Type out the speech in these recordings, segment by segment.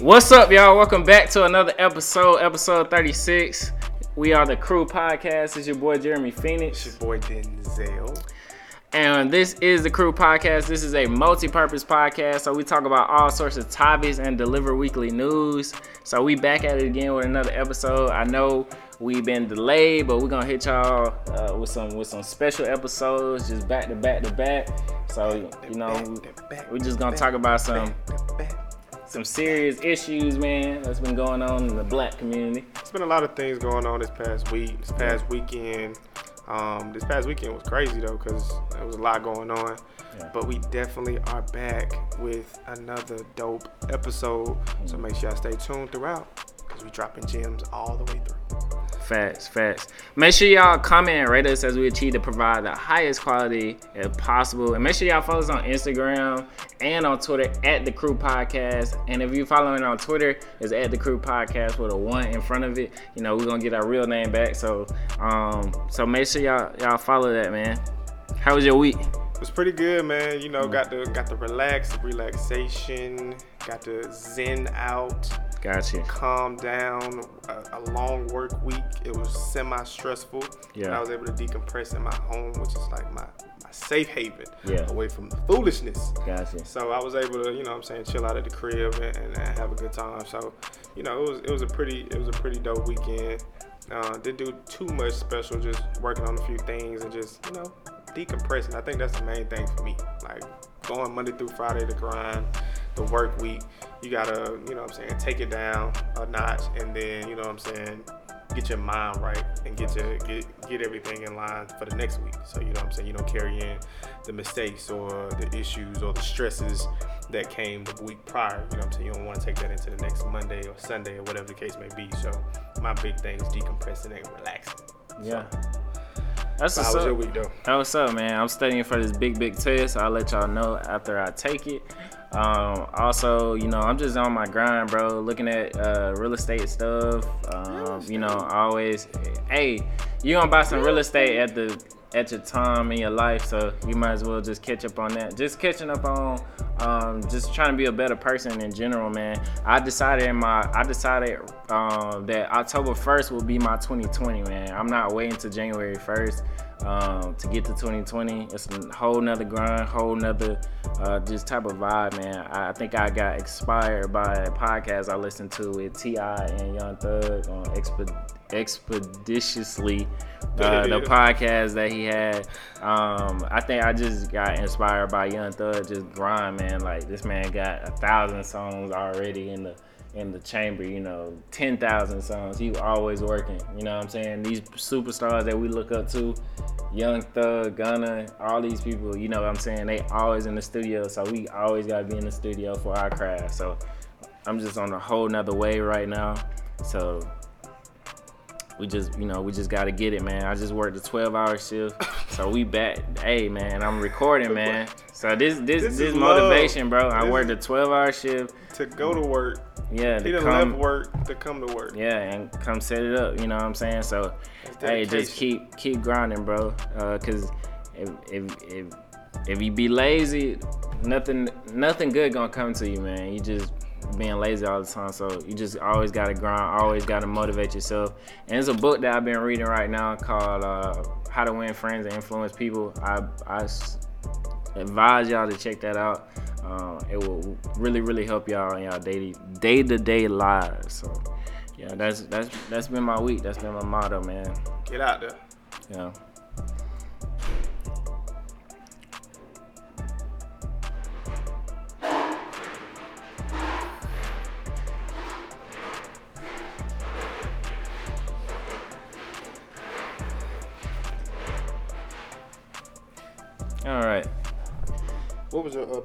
What's up, y'all? Welcome back to another episode, episode 36. We are the Crew Podcast. It's your boy Jeremy Phoenix. It's your boy Denzel. And this is the Crew Podcast. This is a multi-purpose podcast. So we talk about all sorts of topics and deliver weekly news. So we back at it again with another episode. I know we've been delayed, but we're gonna hit y'all uh, with some with some special episodes, just back to back to back. So you know, we're just gonna talk about some some serious issues, man, that's been going on in the black community. It's been a lot of things going on this past week, this past weekend. Um, this past weekend was crazy though, because there was a lot going on. Yeah. But we definitely are back with another dope episode. Mm-hmm. So make sure y'all stay tuned throughout, because we dropping gems all the way through. Facts, facts. Make sure y'all comment and rate us as we achieve to provide the highest quality if possible. And make sure y'all follow us on Instagram and on Twitter at the Crew Podcast. And if you're following on Twitter, it's at the Crew Podcast with a one in front of it. You know, we're gonna get our real name back. So um so make sure y'all y'all follow that, man. How was your week? It was pretty good, man. You know, mm. got the got the relax, relaxation, got the zen out. Gotcha. Calm down. A, a long work week. It was semi stressful. Yeah. I was able to decompress in my home, which is like my, my safe haven. Yeah. Away from the foolishness. Gotcha. So I was able to, you know, I'm saying, chill out at the crib and, and, and, have a good time. So, you know, it was it was a pretty it was a pretty dope weekend. Uh, didn't do too much special, just working on a few things and just, you know, decompressing. I think that's the main thing for me. Like going Monday through Friday to grind the work week, you gotta, you know what I'm saying, take it down a notch and then, you know what I'm saying, get your mind right and get your get get everything in line for the next week. So you know what I'm saying, you don't carry in the mistakes or the issues or the stresses that came the week prior. You know what I'm saying? You don't want to take that into the next Monday or Sunday or whatever the case may be. So my big thing is decompressing and relaxing. Yeah. So, that's so how was your week though? How what's up, man? I'm studying for this big, big test. I'll let y'all know after I take it. Um, also, you know, I'm just on my grind, bro. Looking at uh, real estate stuff. Um, you know, always, hey, you gonna buy some real estate at the at your time in your life, so you might as well just catch up on that. Just catching up on, um, just trying to be a better person in general, man. I decided in my, I decided um, that October 1st will be my 2020, man. I'm not waiting to January 1st um, to get to 2020. It's a whole nother grind, whole nother uh, just type of vibe, man. I, I, think I got inspired by a podcast I listened to with T.I. and Young Thug on Exped- ExpediTIously, uh, the podcast that he had. Um, I think I just got inspired by Young Thug, just grind, man. Like this man got a thousand songs already in the in the chamber, you know, 10,000 songs. He always working, you know what I'm saying? These superstars that we look up to, Young Thug, Gunna, all these people, you know what I'm saying? They always in the studio, so we always got to be in the studio for our craft. So I'm just on a whole nother way right now. So we just, you know, we just got to get it, man. I just worked a 12 hour shift. So we back. Hey, man, I'm recording, man. So this this this, this motivation, bro. I worked a 12 hour shift to go to work yeah, he done come, left work to come to work. Yeah, and come set it up. You know what I'm saying? So, hey, just keep keep grinding, bro. Uh, Cause if if if if you be lazy, nothing nothing good gonna come to you, man. You just being lazy all the time. So you just always gotta grind, always gotta motivate yourself. And it's a book that I've been reading right now called uh, How to Win Friends and Influence People. I I advise y'all to check that out. Uh, it will really, really help y'all in y'all daily, day-to-day lives. So, yeah, that's that's that's been my week. That's been my motto, man. Get out there. Yeah.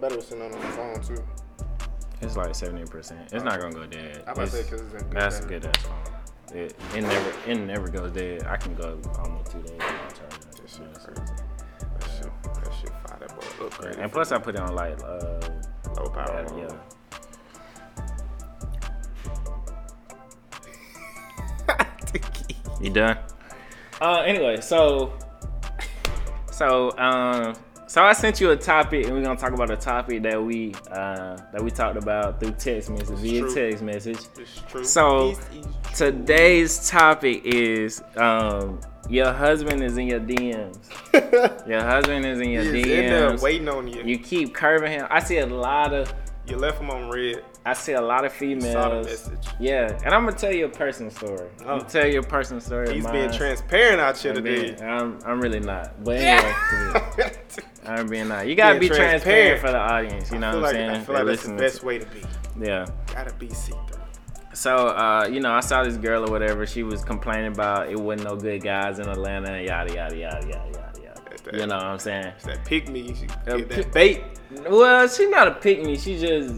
What was your battery sitting on the phone too? It's like seventy percent. It's not gonna go dead. I about to say because it's a good That's a good ass phone. It, it never it never goes dead. I can go almost two days without charging. That shit crazy. That shit, that shit fire. That boy upgrade. And plus, I put it on like uh, low power. Yeah. you done? Uh, anyway, so so um so I sent you a topic, and we're gonna talk about a topic that we uh, that we talked about through text message, via true. text message. It's true. So It's- it's true. today's topic is um, your husband is in your DMs. Your husband is in your He's in there DMs. waiting on you. You keep curving him. I see a lot of You left him on read. I see a lot of females. message. Yeah, and I'm gonna tell you a personal story. I'm Oh. gonna tell you a personal story. He's being transparent out here today. I'm, I'm really not. But anyway, I'm being not. You gotta Being be transparent. transparent. for the audience. You know what I'm saying? I feel like that's the best way to be. Yeah. Gotta be see through. So, uh, you know, I saw this girl or whatever. She was complaining about it wasn't no good guys in Atlanta and yada yada yada yada yada yada. You know what I'm saying? That pick me. You Uh, get pick- that bait. Well, she not a pick me. She just.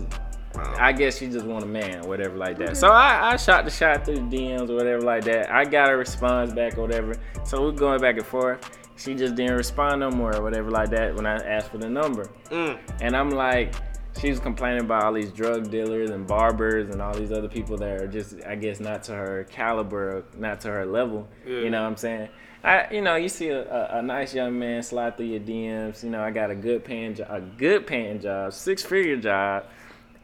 I guess she just want a man or whatever like that. So I, I shot the shot through the DMs or whatever like that. I got a response back or whatever. So we're going back and forth. She just didn't respond no more or whatever like that when I asked for the number. Mm. And I'm like, she was complaining about all these drug dealers and barbers and all these other people that are just, I guess, not to her caliber, not to her level. Yeah. You know what I'm saying? I, you know, you see a, a, a nice young man slide through your DMs. You know, I got a good paying job, a good paying job, six figure job,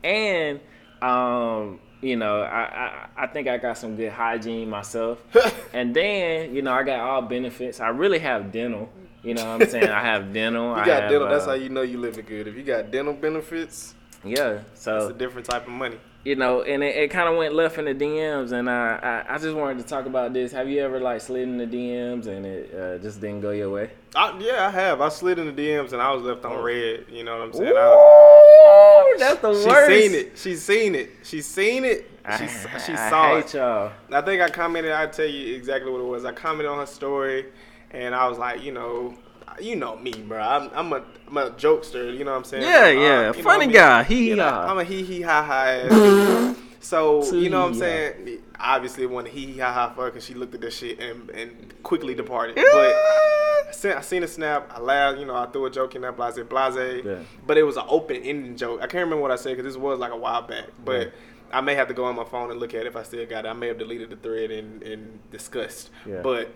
and um, you know, I, I I think I got some good hygiene myself. and then, you know, I got all benefits. I really have dental. You know what I'm saying? I have dental. You I got have, dental. That's uh, how you know you living good. If you got dental benefits, Yeah. So it's a different type of money. You know, and it, it kind of went left in the DMs, and I, I I just wanted to talk about this. Have you ever like slid in the DMs and it uh, just didn't go your way? I, yeah, I have. I slid in the DMs and I was left on read. You know what I'm saying? I was, that's the She's worst. She's seen it. She's seen it. She's seen it. I, She, she I saw hate it. y'all. I think I commented. I tell you exactly what it was. I commented on her story, and I was like, you know, you know me, bro. I'm, I'm a I'm a jokester. You know what I'm saying? Yeah, Uh, yeah, funny guy. He You know, ha. I'm a hee hee ha ha. so you know what I'm saying? Obviously, it wasn't hee hee ha ha her because she looked at this shit and and quickly departed. But I seen, I seen a snap. I laughed. You know, I threw a joke in there, blase blase. Yeah. But it was an open ending joke. I can't remember what I said because this was like a while back. But Yeah. I may have to go on my phone and look at it if I still got it. I may have deleted the thread and, and discussed. Yeah. But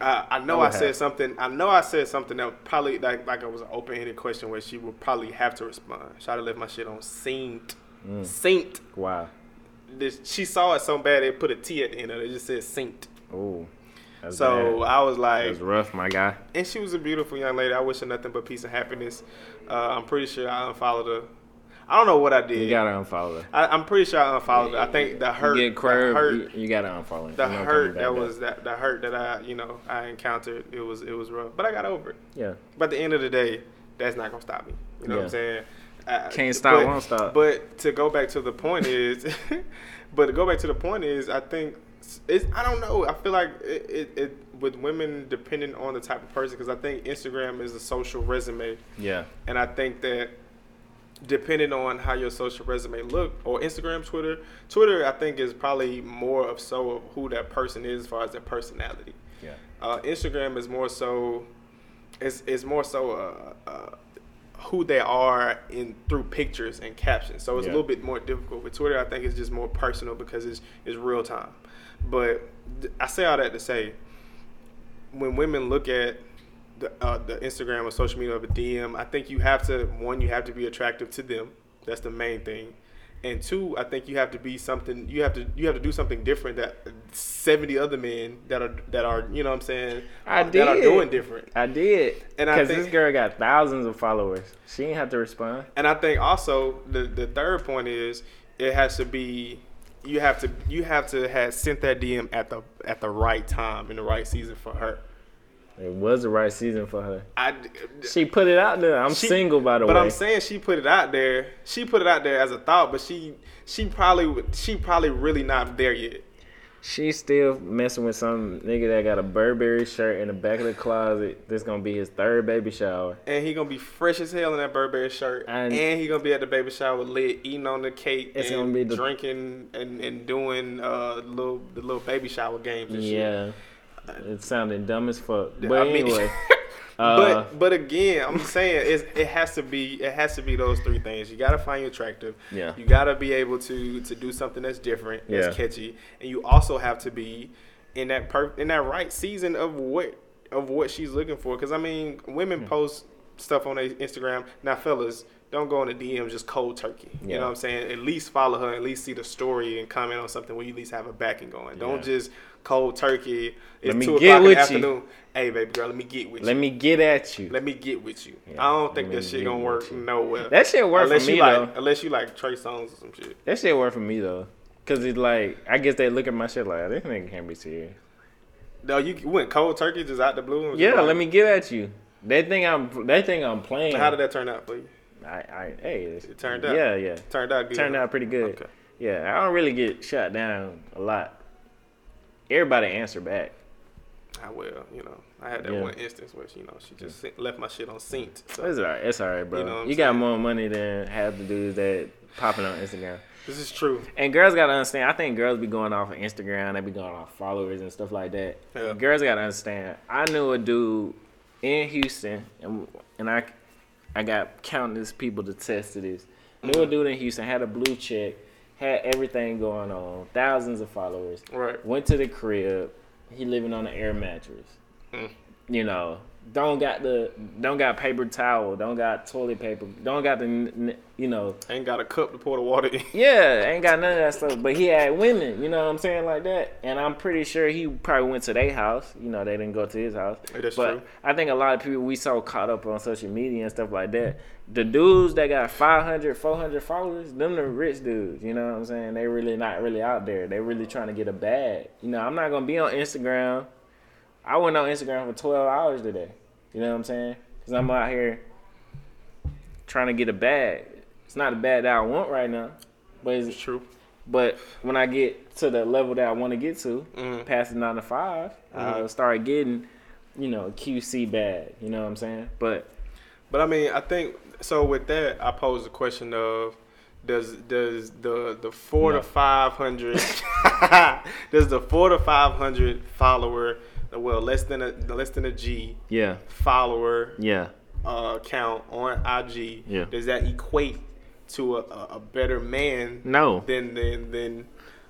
uh, I know I I, said something. I know I said something that probably like like it was an open ended question where she would probably have to respond. Should have left my shit on seent. Mm. Seent. Wow. This, she saw it so bad they put a T at the end of it. It just said seent. Oh. So bad. I was like, That's rough, my guy. and she was a beautiful young lady. I wish her nothing but peace and happiness. Uh, I'm pretty sure I unfollowed her. I don't know what I did. You gotta unfollow. I, I'm pretty sure I unfollowed her. I think the hurt, you get curved. hurt, you, you gotta unfollow. the You hurt coming that was that the hurt that I you know I encountered. It was it was rough, but I got over it. Yeah. But at the end of the day, that's not gonna stop me. You know what I'm saying? I- Can't stop, but- won't stop. But to go back to the point is, but to go back to the point is, I think it's I don't know. I feel like it, it, it with women depending on the type of person because I think Instagram is a social resume, Yeah. and I think that depending on how your social resume look or Instagram, Twitter, Twitter I think is probably more of so of who that person is as far as their personality. Yeah. Uh, Instagram is more so, is is more so uh, uh, who they are in through pictures and captions. So it's Yeah. a little bit more difficult. With Twitter, I think it's just more personal because it's it's real time. But th- I say all that to say, when women look at the, uh, the Instagram or social media of a DM, I think you have to one, you have to be attractive to them. That's the main thing. And two, I think you have to be something. You have to you have to do something different that seventy other men that are that are you know what I'm saying I that are did. doing different. I did. And I Because think- this girl got thousands of followers. She didn't have to respond. And I think also the the third point is it has to be you have to you have to have sent that DM at the at the right time in the right season for her. It was the right season for her. I She put it out there. I'm She- single, by the but way. But I'm saying she put it out there. She put it out there as a thought, but she she probably she probably really not there yet. She's still messing with some nigga that got a Burberry shirt in the back of the closet. This gonna be his third baby shower. And he gonna be fresh as hell in that Burberry shirt, And- and, he gonna be at the baby shower lit, eating on the cake, It's and gonna be the- drinking and, and doing uh little the little baby shower games and shit. Yeah. It sounded dumb as fuck. But I mean- anyway. uh, but but again, I'm saying it's, it has to be it has to be those three things. You gotta find you attractive. Yeah. You gotta be able to to do something that's different, that's Yeah. catchy, and you also have to be in that per in that right season of what of what she's looking for. Because I mean, women Hmm. post stuff on their Instagram. Now, fellas, don't go in the DM just cold turkey. Yeah. You know what I'm saying? At least follow her. At least see the story and comment on something where you at least have a backing going. Don't just cold turkey. It's Let me two get o'clock in the with you. afternoon. Hey, baby girl, let me get with Let you. Let me get at you. Let me get with you. Yeah, I don't think that shit gonna work nowhere. That shit work unless for you me like, though. unless you like Trey Songz or some shit. That shit work for me though. Cause it's like I guess they look at my shit like this nigga can't be serious. No, you went cold turkey just out the blue. and Yeah, like- let me get at you. They think I'm they think I'm playing. How did that turn out for you? I, I hey It turned out? Yeah, yeah. Turned out good. Turned out pretty good. Okay. Yeah, I don't really get shot down a lot. Everybody answer back. I will. You know, I had that Yeah. one instance where you know she just sent- left my shit on seent. So It's alright. It's alright, bro. You You, know I'm got more money than half the dudes that popping on Instagram. this is true. And girls gotta understand. I think girls be going off of Instagram. They be going off followers and stuff like that. Yeah. Girls gotta understand. I knew a dude in Houston, and and I, I got countless people to test to this. Knew a mm-hmm. dude in Houston had a blue check, had everything going on, thousands of followers. Right. Went to the crib. He living on an air mattress. Mm. You know, don't got the don't got paper towel, don't got toilet paper, don't got the you know Ain't got a cup to pour the water in. yeah, ain't got none of that stuff. But he had women, you know what I'm saying, like that. And I'm pretty sure he probably went to their house. You know, they didn't go to his house. That's but true. I think a lot of people we so caught up on social media and stuff like that. The dudes that got 500, 400 followers, them the rich dudes. You know what I'm saying? They really not really out there. They really trying to get a bag. You know, I'm not gonna be on Instagram. I went on Instagram for 12 hours today. You know what I'm saying? Cause I'm out here trying to get a bag. It's not a bag that I want right now, but it's It's true. but when I get to the level that I want to get to, Mhm. past the nine to 5 I'll start getting, you know, QC bag. You know what I'm saying? But But I mean, I think so. With that, I pose the question of does does the the four No. to five hundred does the four to five hundred follower well less than a less than a G yeah, follower yeah, uh, count on IG Yeah. does that equate to a, a, better man no, than than than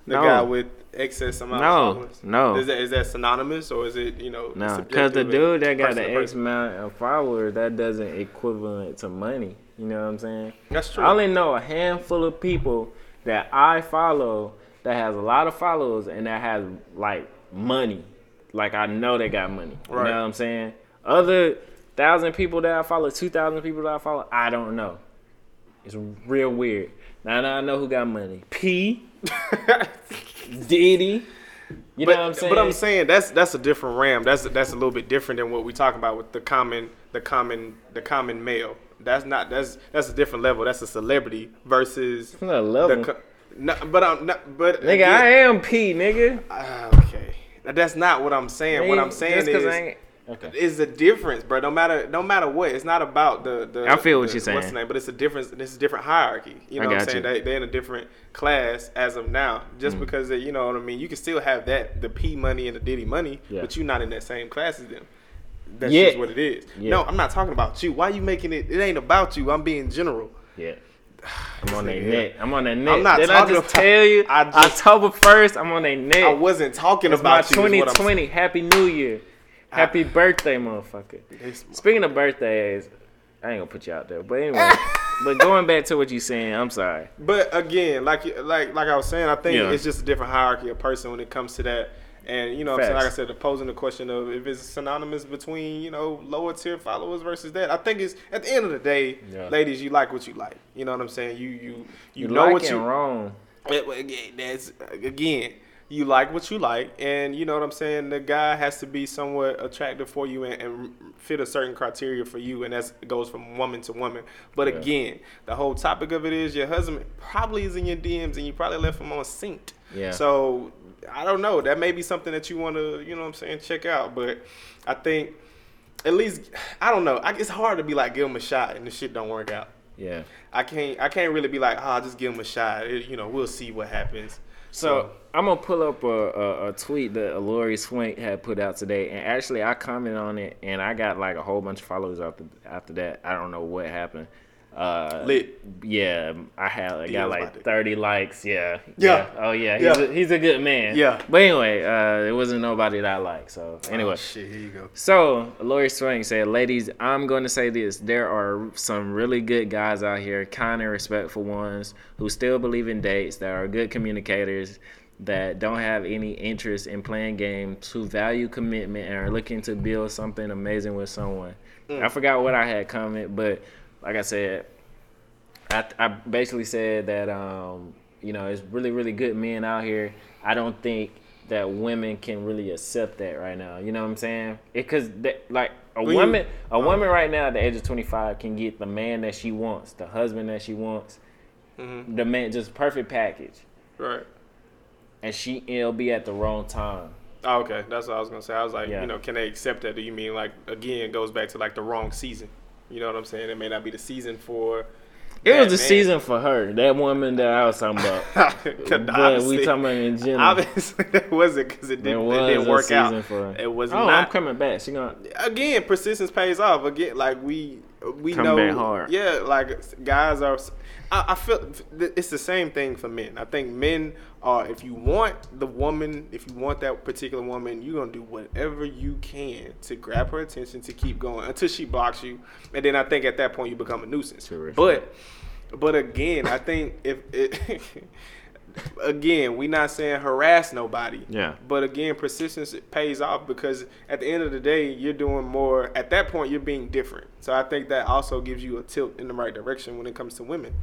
the No. guy with excess amount No. of followers? No. Is that is that synonymous or is it you know no, because the dude that got the X amount of followers, that doesn't equivalent to money. You know what I'm saying? That's true. I only know a handful of people that I follow that has a lot of followers and that has like money. Like I know they got money. You Right. know what I'm saying? Other thousand people that I follow, two thousand people that I follow, I don't know. It's real weird. Now, now I know who got money. P, Diddy. You but, know what I'm saying? But I'm saying that's that's a different ram. That's that's a little bit different than what we talk about with the common the common the common male. That's not that's that's a different level. That's a celebrity versus It's not a level. the. No, but I'm not. But nigga, again- I am P, nigga. Now, That's not what I'm saying. What I'm saying is, okay. is the difference, bro. No matter, no matter what, it's not about the. the I feel what the- you're saying. What's the name? But it's a difference. This is a different hierarchy. You I know what I'm saying? you. They, they're in a different class as of now. Just Mm. because they, you know what I mean. You can still have that, the P money and the Diddy money, Yeah. but you're not in that same class as them. That's Yeah. just what it is. Yeah. No, I'm not talking about you. Why you making it? It ain't about you. I'm being general. Yeah. I'm on their neck. I'm on their neck. I'm not Did I talking just about- tell you? I just- October 1st, I'm on their neck. I wasn't talking it's my about you. is what I'm 2020. Happy New Year. Happy ah. birthday, motherfucker. Speaking of birthdays, I ain't gonna put you out there. But anyway, but going back to what you're saying, I'm sorry. But again, like like like I was saying, I think Yeah. it's just a different hierarchy of person when it comes to that. And you know, what I'm saying, like I said, posing the question of if it's synonymous between you know lower tier followers versus that. I think it's at the end of the day, Yeah. ladies, you like what you like. You know what I'm saying? You you you, You, know like what you. wrong. Eh, it- again, That's again, you like what you like, and you know what I'm saying. The guy has to be somewhat attractive for you and, and fit a certain criteria for you, and that goes from woman to woman. But Yeah. again, the whole topic of it is your husband probably is in your DMs, and you probably left him on seent. Yeah. So I don't know. That may be something that you want to, you know what I'm saying, check out. But I think at least I don't know. I, it's hard to be like give him a shot and the shit don't work out. Yeah. I can't. I can't really be like, ah, just give him a shot. It- you know, we'll see what happens. So I'm gonna pull up a, a, a tweet that Lori Swink had put out today, and actually I commented on it, and I got like a whole bunch of followers after after that. I don't know what happened. Uh, Lit. Yeah, I had I got like 30 likes. Yeah. Yeah. Oh yeah. He's, Yeah. A, he's a good man. Yeah. But anyway, uh, it wasn't nobody that I like. So anyway. Oh, shit, here you go. So, Lori Swank said, Ladies, I'm going to say this. There are some really good guys out here, kind and respectful ones, who still believe in dates, that are good communicators, that don't have any interest in playing games, who value commitment and are looking to build something amazing with someone. I forgot what I had comment, but like I said, I, I basically said that um, you know it's really really good men out here. I don't think that women can really accept that right now. You know what I'm saying? Because like a When you- woman, a woman right now at the age of 25 can get the man that she wants, the husband that she wants, Mhm. the man just perfect package, Right. and she it'll be at the wrong time. Oh, okay, that's what I was gonna say. I was like, Yeah. you know, can they accept that? Do you mean like again it goes back to like the wrong season? You know what I'm saying? It may not be the season for. It was the man. season for her, that woman that I was talking about. but Obviously- we talking about in general. Obviously, that wasn't because it didn't, was it didn't work out. for her. It was oh, not. I'm coming back. She gonna again, persistence pays off. Again, like we we Come know, back hard. yeah, like guys are. I, I feel it's the same thing for men. I think men are. If you want the woman, if you want that particular woman, you're gonna do whatever you can to grab her attention to keep going until she blocks you, and then I think at that point you become a nuisance. But, but again, I think if it. Again, we're not saying harass nobody. Yeah. But again, persistence pays off because at the end of the day, you're doing more. At that point, you're being different. So I think that also gives you a tilt in the right direction when it comes to women.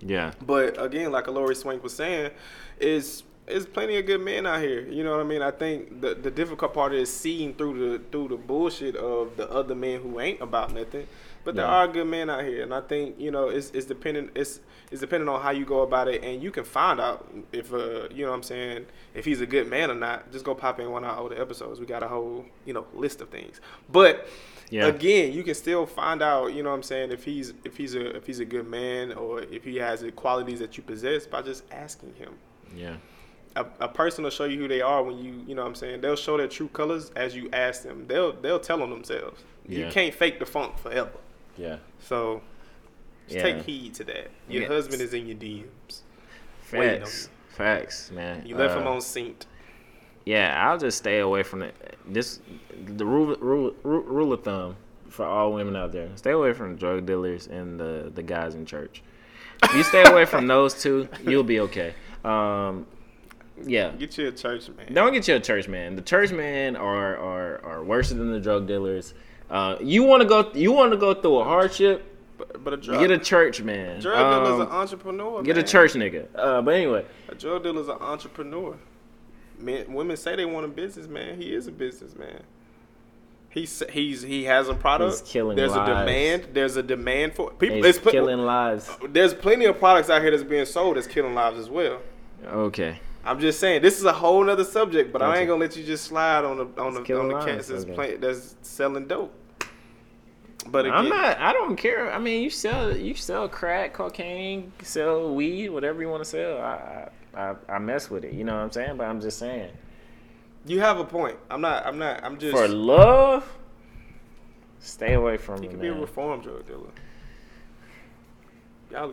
Yeah. But again, like Lori Swank was saying, is is plenty of good men out here. You know what I mean? I think the the difficult part is seeing through the through the bullshit of the other men who ain't about nothing. But there Yeah. are good men out here, and I think you know it's it's dependent it's it's depending on how you go about it, and you can find out if uh you know what I'm saying if he's a good man or not. Just go pop in one of our older episodes. We got a whole you know list of things, but Yeah. again, you can still find out, you know what I'm saying, if he's if he's a if he's a good man or if he has the qualities that you possess by just asking him. Yeah. A, a person will show you who they are when you you know what I'm saying. They'll show their true colors as you ask them. They'll they'll tell on themselves. You can't fake the funk forever. Yeah. So just Yeah. take heed to that. Your Yes. husband is in your DMs. Facts. Facts, man. You left Uh, him on seent. Yeah, I'll just stay away from it. This the rule, rule rule rule of thumb for all women out there: stay away from drug dealers and the the guys in church. If you stay away from those two, you'll be okay. Um, yeah, Get you a church man. don't get you a church man. The church men are are, are worse than the drug dealers. Uh, you want to go you want to go through a hardship? But, but a drug, Get a church man. drug dealer's an Um, entrepreneur. get a church nigga. Uh, but anyway, A drug dealer's an entrepreneur. Men, women say they want a businessman. He is a businessman. He's he's he has a product. He's killing There's lives. a demand. There's a demand for people. he's It's pl- killing lives. There's plenty of products out here that's being sold that's killing lives as well. Okay. I'm just saying this is a whole nother subject, but I ain't gonna let you just slide on the on the on the cats that's that's selling dope. But again, I'm not. I don't care. I mean, you sell you sell crack, cocaine, sell weed, whatever you want to sell. I, I I mess with it. You know what I'm saying? But I'm just saying. you have a point. I'm not. I'm not. I'm just. For love, stay away from he could be a reform drug dealer. Y'all.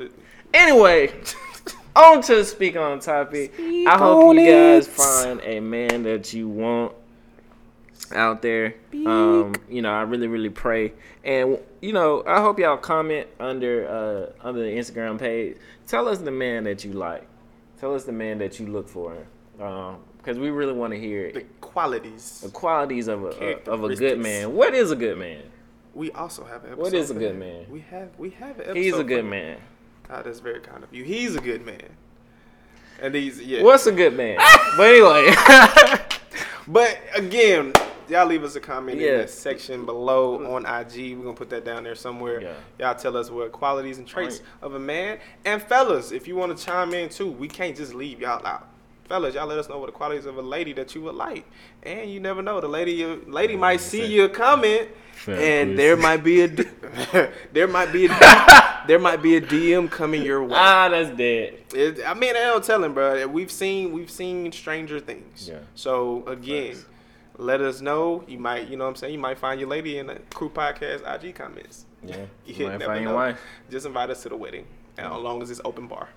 Anyway, on to speak on topic. I hope you guys find a man that you want out there. Um, you know, I really, really pray, and you know, I hope y'all comment under uh under the Instagram page. Tell us the man that you like. Tell us the man that you look for, um, because we really want to hear the qualities. the qualities of a, of a good man. What is a good man? We also have an episode. What is a good man? We have we have an episode. He's a good that. man. Ah, that's very kind of you. He's a good man. And he's yeah. What's a good man? but anyway. But again, y'all leave us a comment in Yeah. the section below on IG. We're gonna put that down there somewhere. Yeah. Y'all tell us what qualities and traits of a man. And fellas, if you want to chime in too, we can't just leave y'all out. Fellas, y'all let us know what the qualities of a lady that you would like. And you never know, the lady lady might see your comment and there might be a there might be a there might be a DM coming your way. ah, that's dead. It, I mean, I don't tell him, bro. We've seen we've seen stranger things. Yeah. So again, Facts. let us know. You might, you know, what I'm saying, you might find your lady in the crew podcast IG comments. Yeah. You Might never find your wife. Just invite us to the wedding, and as long as it's open bar.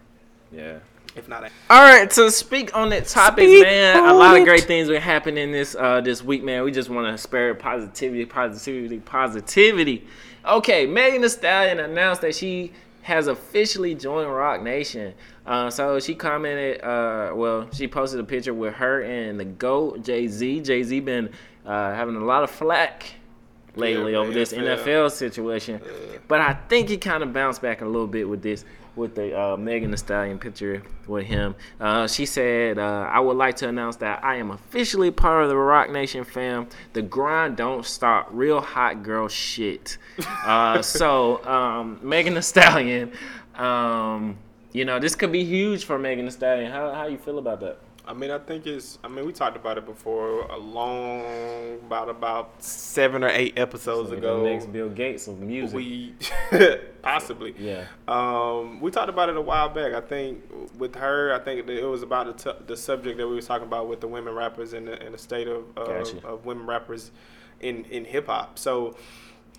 Yeah. If not, All right, to speak on that topic, Speak man. A on lot of great things been happening this uh this week, man. We just want to spare positivity, positivity, positivity. Okay, Megan Thee Stallion announced that she has officially joined Roc Nation. Uh, so she commented, uh, well, she posted a picture with her and the GOAT, Jay Z. Jay Z been uh, having a lot of flack lately Yeah, over this NFL. NFL situation. But I think he kind of bounced back a little bit with this, with the uh, Megan Thee Stallion picture with him. Uh, she said, uh, "I would like to announce that I am officially part of the Roc Nation fam. The grind don't stop. Real hot girl shit." Uh, so um, Megan Thee Stallion, um, you know, this could be huge for Megan Thee Stallion. How how you feel about that? I mean, I think it's. I mean, we talked about it before a long, about about seven or eight episodes Like ago. the next Bill Gates of music. we possibly. yeah. Um, we talked about it a while back. I think with her, I think it was about the, t- the subject that we were talking about with the women rappers and the, and the state of of, Gotcha. of women rappers in in hip hop. So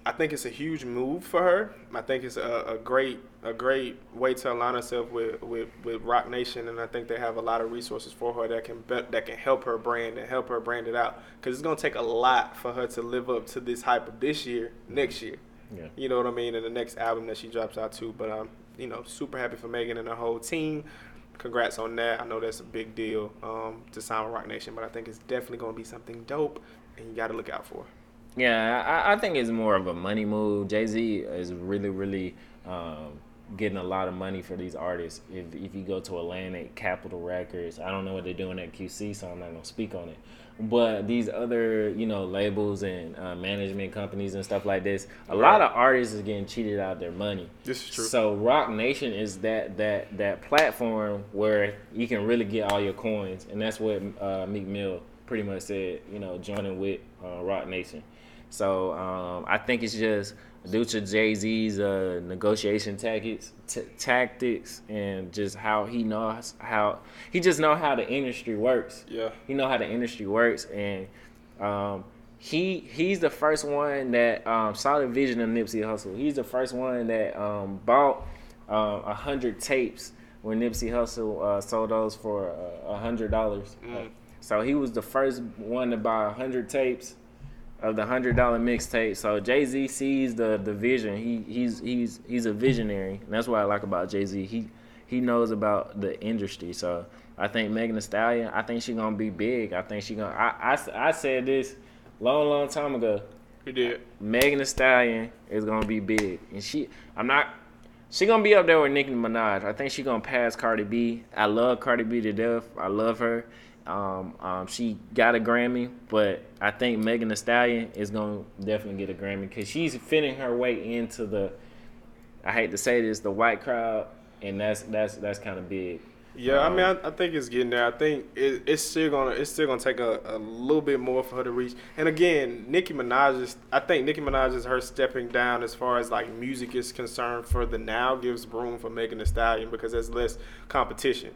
I think it's a huge move for her. I think it's a, a great a great way to align herself with, with, with Roc Nation, and I think they have a lot of resources for her that can be, that can help her brand and help her brand it out. Because it's gonna take a lot for her to live up to this hype of this year, next year. Yeah. You know what I mean? And the next album that she drops out too. But um, you know, super happy for Megan and her whole team. Congrats on that. I know that's a big deal um, to sign with Roc Nation, but I think it's definitely gonna be something dope, and you got to look out for. Yeah, I, I think it's more of a money move. Jay Z is really, really um, getting a lot of money for these artists. If if you go to Atlantic, Capitol Records, I don't know what they're doing at QC, so I'm not gonna speak on it. But these other, you know, labels and uh, management companies and stuff like this, a lot of artists is getting cheated out of their money. This is true. So Roc Nation is that that that platform where you can really get all your coins, and that's what uh, Meek Mill pretty much said. You know, joining with uh, Roc Nation. So um, I think it's just due to Jay Z's uh, negotiation tactics, t- tactics, and just how he knows how he just know how the industry works. Yeah. He know how the industry works, and um, he he's the first one that um, saw the vision of Nipsey Hussle. He's the first one that um, bought um, a hundred tapes when Nipsey Hussle uh, sold those for uh, a hundred dollars. Mm. So he was the first one to buy a hundred tapes of the hundred dollar mixtape. So Jay Z sees the the vision. He he's he's he's a visionary, and that's what I like about Jay Z. He he knows about the industry. So I think Megan Thee Stallion. I think she gonna be big. I think she gonna. I I, I said this long long time ago. We did. Megan Thee Stallion is gonna be big, and she. I'm not. She gonna be up there with Nicki Minaj. I think she gonna pass Cardi B. I love Cardi B to death. I love her. Um, um, she got a Grammy, but I think Megan Thee Stallion is gonna definitely get a Grammy because she's fitting her way into the. I hate to say this, the white crowd, and that's that's that's kind of big. Yeah, I Um, mean, I, I think it's getting there. I think it, it's still gonna it's still gonna take a, a little bit more for her to reach. And again, Nicki Minaj is I think Nicki Minaj is her stepping down as far as like music is concerned for the now gives room for Megan Thee Stallion because there's less competition.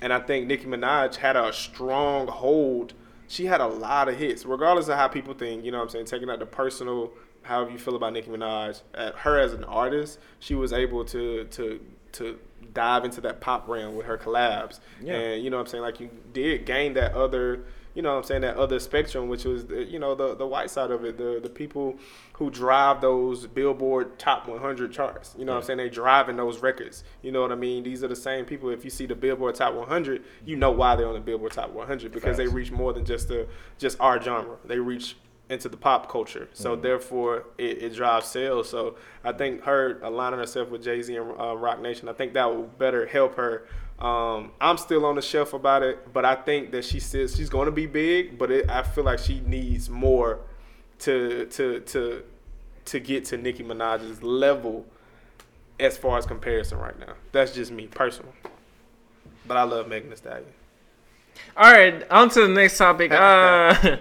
And I think Nicki Minaj had a strong hold. She had a lot of hits, regardless of how people think. You know what I'm saying? Taking out the personal, however you feel about Nicki Minaj, uh, her as an artist, she was able to to to dive into that pop realm with her collabs. Yeah. And you know what I'm saying? Like you did gain that other, you know what I'm saying, that other spectrum, which was, the, you know, the, the white side of it, the, the people who drive those Billboard top 100 charts. You know what I'm saying? They driving those records. You know what I mean? These are the same people. If you see the Billboard top 100, you know why they're on the Billboard top 100 because they reach more than just the just our genre. They reach into the pop culture. So therefore, it, it drives sales. So I think her aligning herself with Jay Z and uh, Roc Nation, I think that will better help her. Um, I'm still on the shelf about it, but I think that she says she's going to be big. But it, I feel like she needs more to to to to get to Nicki Minaj's level as far as comparison right now. That's just me personal. But I love Megan Thee Stallion. All right, on to the next topic. Uh,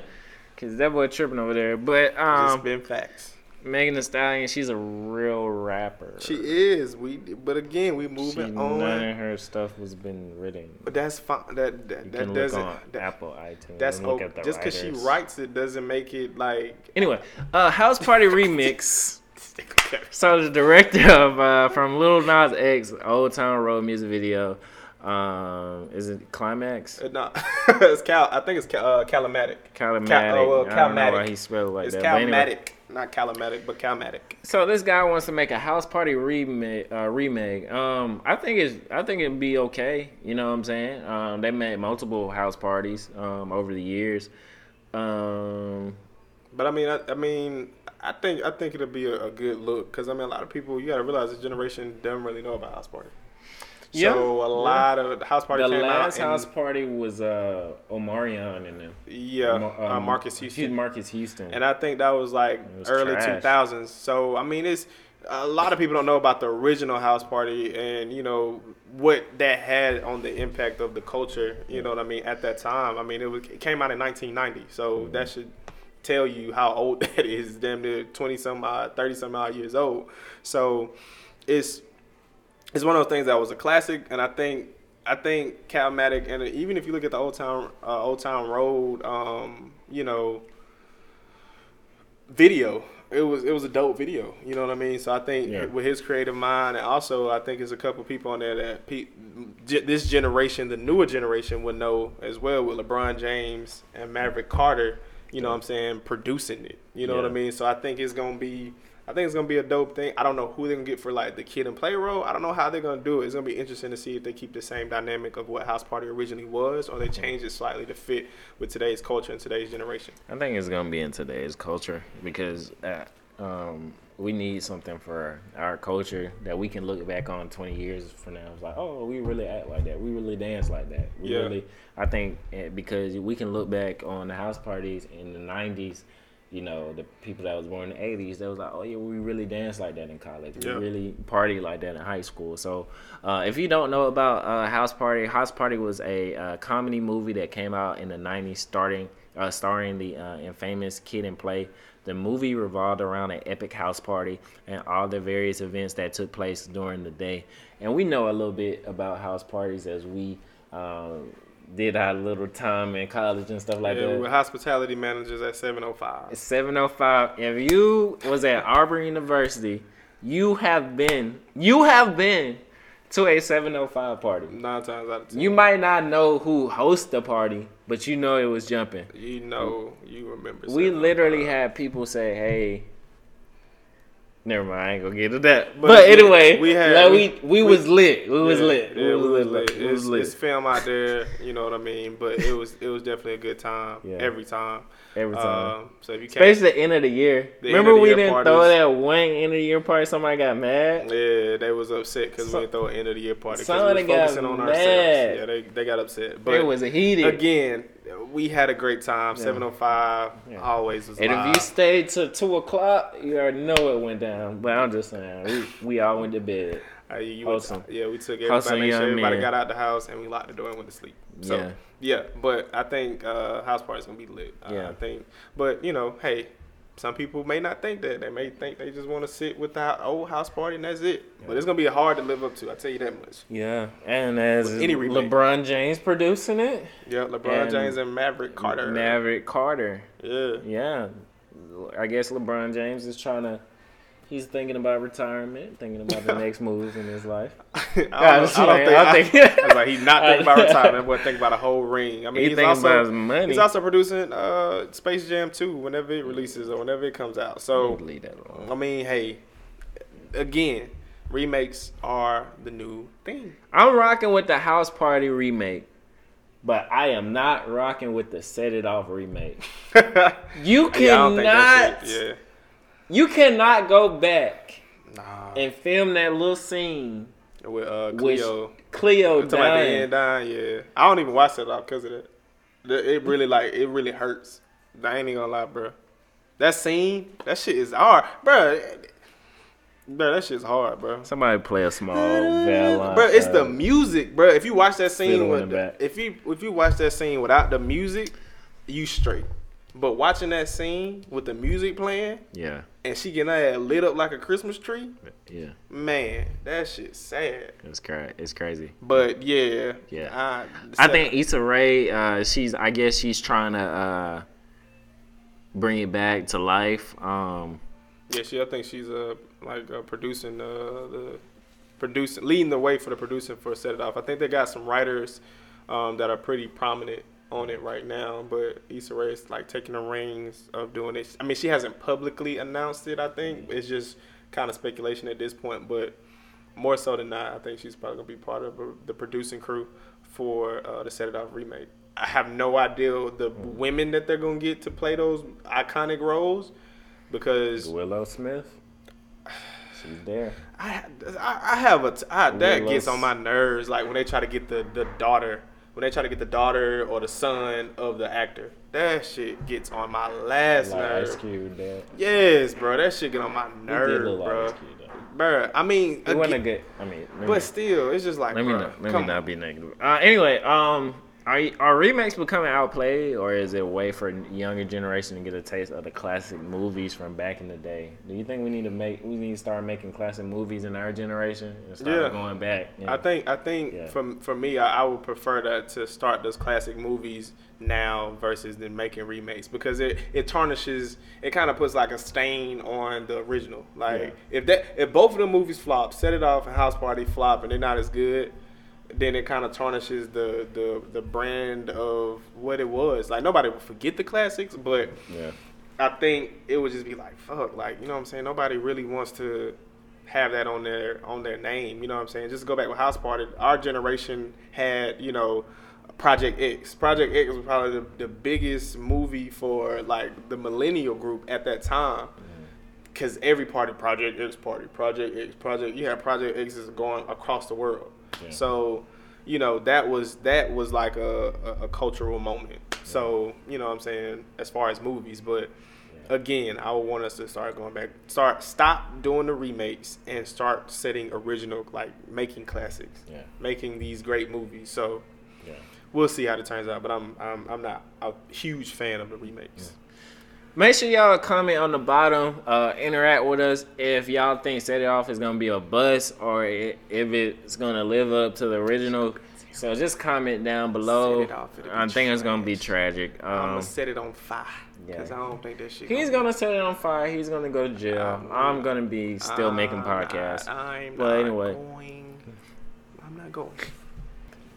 cause that boy tripping over there. But Just um, been facts. Megan Thee Stallion, she's a real rapper. She is. We but again we She, moving none on. of her stuff was been written. But that's fine. That that, You that doesn't. that- Apple iTunes. that's and look okay. Just because she writes it doesn't make it like. Anyway, uh, House Party Remix so the director of uh, from Lil Nas X Old Town Road music video. Um, is it Climax? Uh, no, it's Cal. I think it's Cal, uh, Calamatic. Calamatic. Cal, oh, well, I don't know Calmatic. why he spelled it like It's that. but anyway. Not Calamatic, but Calmatic. So this guy wants to make a house party remake. Uh, remake. Um, I think it's. I think it'd be okay. You know what I'm saying? Um, they made multiple house parties um, over the years. Um, But I mean, I, I mean, I think I think it'll be a, a good look because I mean, a lot of people you got to realize this generation doesn't really know about house party. Yeah, So a yeah. lot of the house party the came last out. house party was uh, Omarion and them. yeah, Mo- uh, um, Marques Houston. Marques Houston. and I think that was like was early two thousands. So I mean, it's a lot of people don't know about the original house party and you know what that had on the impact of the culture. You know what I mean? At that time, I mean, it, was, it came out in 1990, so Mm-hmm. that should tell you how old that is. Damn near 20 some odd, 30 some odd years old. So it's it's one of those things that was a classic, and I think I think Calmatic, and even if you look at the Old Town uh, Old Town Road, um, you know, video, it was it was a dope video. You know what I mean? So I think Yeah. with his creative mind, and also I think there's a couple people on there that pe- this generation, the newer generation, would know as well with LeBron James and Maverick Carter. You know what I'm saying? Producing it. You know what I mean? So I think it's gonna be. I think it's gonna be a dope thing. I don't know who they're gonna get for like the kid and play role. I don't know how they're gonna do it. It's gonna be interesting to see if they keep the same dynamic of what House Party originally was, or they change it slightly to fit with today's culture and today's generation. I think it's gonna be in today's culture because uh, um, we need something for our culture that we can look back on 20 years from now. It's like, oh, we really act like that. We really dance like that. We Yeah. really. I think eh, because we can look back on the house parties in the 90s. You know, the people that was born in the 80s, they was like, oh yeah, we really dance like that in college. We Yeah. really party like that in high school. So, uh, if you don't know about uh, House Party, House Party was a uh, comedy movie that came out in the '90s, starting uh, starring the uh, infamous Kid and Play. The movie revolved around an epic house party and all the various events that took place during the day. And we know a little bit about house parties as we um, did our little time in college and stuff like yeah, that. we're hospitality managers at 705. 705. If you was at Auburn University, you have been you have been to a 705 party. Nine times out of ten, You might not know who hosts the party, but you know it was jumping. you know, you remember. We literally had people say, "Hey." Never mind, I ain't gonna get to that. But, But anyway, we had- like, we- we, we was lit. We was Yeah, lit. Yeah, we was lit. We It's, was lit. it's film out there, you know what I mean. But it was it was definitely a good time Yeah. every time. Every time. Um, so if you can't, Especially the end of the year. The Remember the we year didn't throw that one end of the year party. Somebody got mad. yeah, they was upset because So- we didn't throw an end of the year party Somebody we got focusing on mad. ourselves. Yeah, they, they got upset. But it was a heated. again, we had a great time. Seven oh five Yeah. always was And live. if you stayed till two o'clock, you already know it went down. But I'm just saying, we, we all went to bed. Uh, you, you Wholesome. yeah, we took Wholesome everybody, make sure everybody men. got out the house and we locked the door and went to sleep. So Yeah. yeah, but I think uh, house party's gonna be lit. Uh, Yeah. I think, but you know, hey, some people may not think that. They may think they just want to sit with the old house party and that's it. But it's gonna be hard to live up to. I tell you that much. Yeah, and as With any remake. LeBron James producing it, Yeah, LeBron And James and Maverick Carter. Maverick Carter. Yeah. Yeah, I guess LeBron James is trying to. He's thinking about retirement, thinking about the next moves in his life. I don't, I know, was I don't think. I I, think- I was like, he's not thinking about retirement, but thinking about a whole ring. I mean, He he's also about his money. he's also producing uh, Space Jam 2 whenever it releases or whenever it comes out. So Leave that alone. I mean, hey, again, remakes are the new thing. I'm rocking with the House Party remake, but I am not rocking with the Set It Off remake. You Yeah, I don't think cannot. that's it. You cannot go back Nah. and film that little scene With uh, with Cleo. Cleo Talking about the dying. end dying, yeah. I don't even watch that off because of that. It really like it really hurts. I ain't even gonna lie, bro. That scene, that shit is hard, bro. Bro, that shit's hard, bro. Somebody play a small violin. Bro, it's the uh, music, bro. If you watch that scene with the the, if you if you watch that scene without the music, you straight. But watching that scene with the music playing Yeah, and she getting her lit up like a Christmas tree, yeah. man, that shit's sad. It's cra- It's crazy. But yeah, Yeah. I, I think Issa Rae, uh, she's. I guess she's trying to uh, bring it back to life. Um, Yeah, she. I think she's uh like uh, producing uh, the producing leading the way for the producing for Set It Off. I think they got some writers um, that are pretty prominent on it right now, but Issa Rae is like taking the reins of doing it. I mean, she hasn't publicly announced it. I think it's just kind of speculation at this point, but more so than not, I think she's probably gonna be part of the producing crew for uh, the Set It Off remake. I have no idea the women that they're gonna get to play those iconic roles because Willow Smith. She's there. I I, I have a t- I, that Willow gets on my nerves. Like when they try to get the the daughter, when they try to get the daughter or the son of the actor, that shit gets on my last Like Ice nerve. Cube there. Yes, bro, that shit get on my nerve, like bro. Cube. Bro, I mean, It wasn't a good. I mean, me, but still, it's just like, let me bro, not, let me not on. be negative. Uh, anyway, um, are are remakes becoming outplayed, or is it a way for younger generation to get a taste of the classic movies from back in the day? Do you think we need to make we need to start making classic movies in our generation and start Yeah. going back? you I think I think Yeah. for for me, I, I would prefer that to start those classic movies now versus than making remakes because it it tarnishes. It kind of puts like a stain on the original. Like Yeah. if that if both of the movies flop, Set It Off and House Party flop, and they're not as good. Then it kind of tarnishes the, the the brand of what it was. Like nobody will forget the classics, but yeah. I think it would just be like fuck, like you know what I'm saying. Nobody really wants to have that on their on their name. You know what I'm saying. Just go back with House Party. Our generation had you know Project X. Project X was probably the, the biggest movie for like the millennial group at that time. Cause every party, Project X party, Project X, Project, you have Project X's going across the world. Yeah. So, you know that was that was like a, a, a cultural moment. So you know what I'm saying as far as movies, but again, I would want us to start going back, start stop doing the remakes and start setting original, like making classics, Yeah. making these great movies. So Yeah. we'll see how it turns out. But I'm I'm I'm not a huge fan of the remakes. Make sure y'all comment on the bottom. Uh, interact with us if y'all think Set It Off is gonna be a bust or if it's gonna live up to the original. So just comment down below. Set It Off, I think it's gonna be tragic. I'm Um, gonna set it on fire yeah. because I don't think that shit. he's gonna set it on fire. He's gonna go to jail. Um, I'm gonna be still making podcasts. I'm But not anyway. going. I'm not going.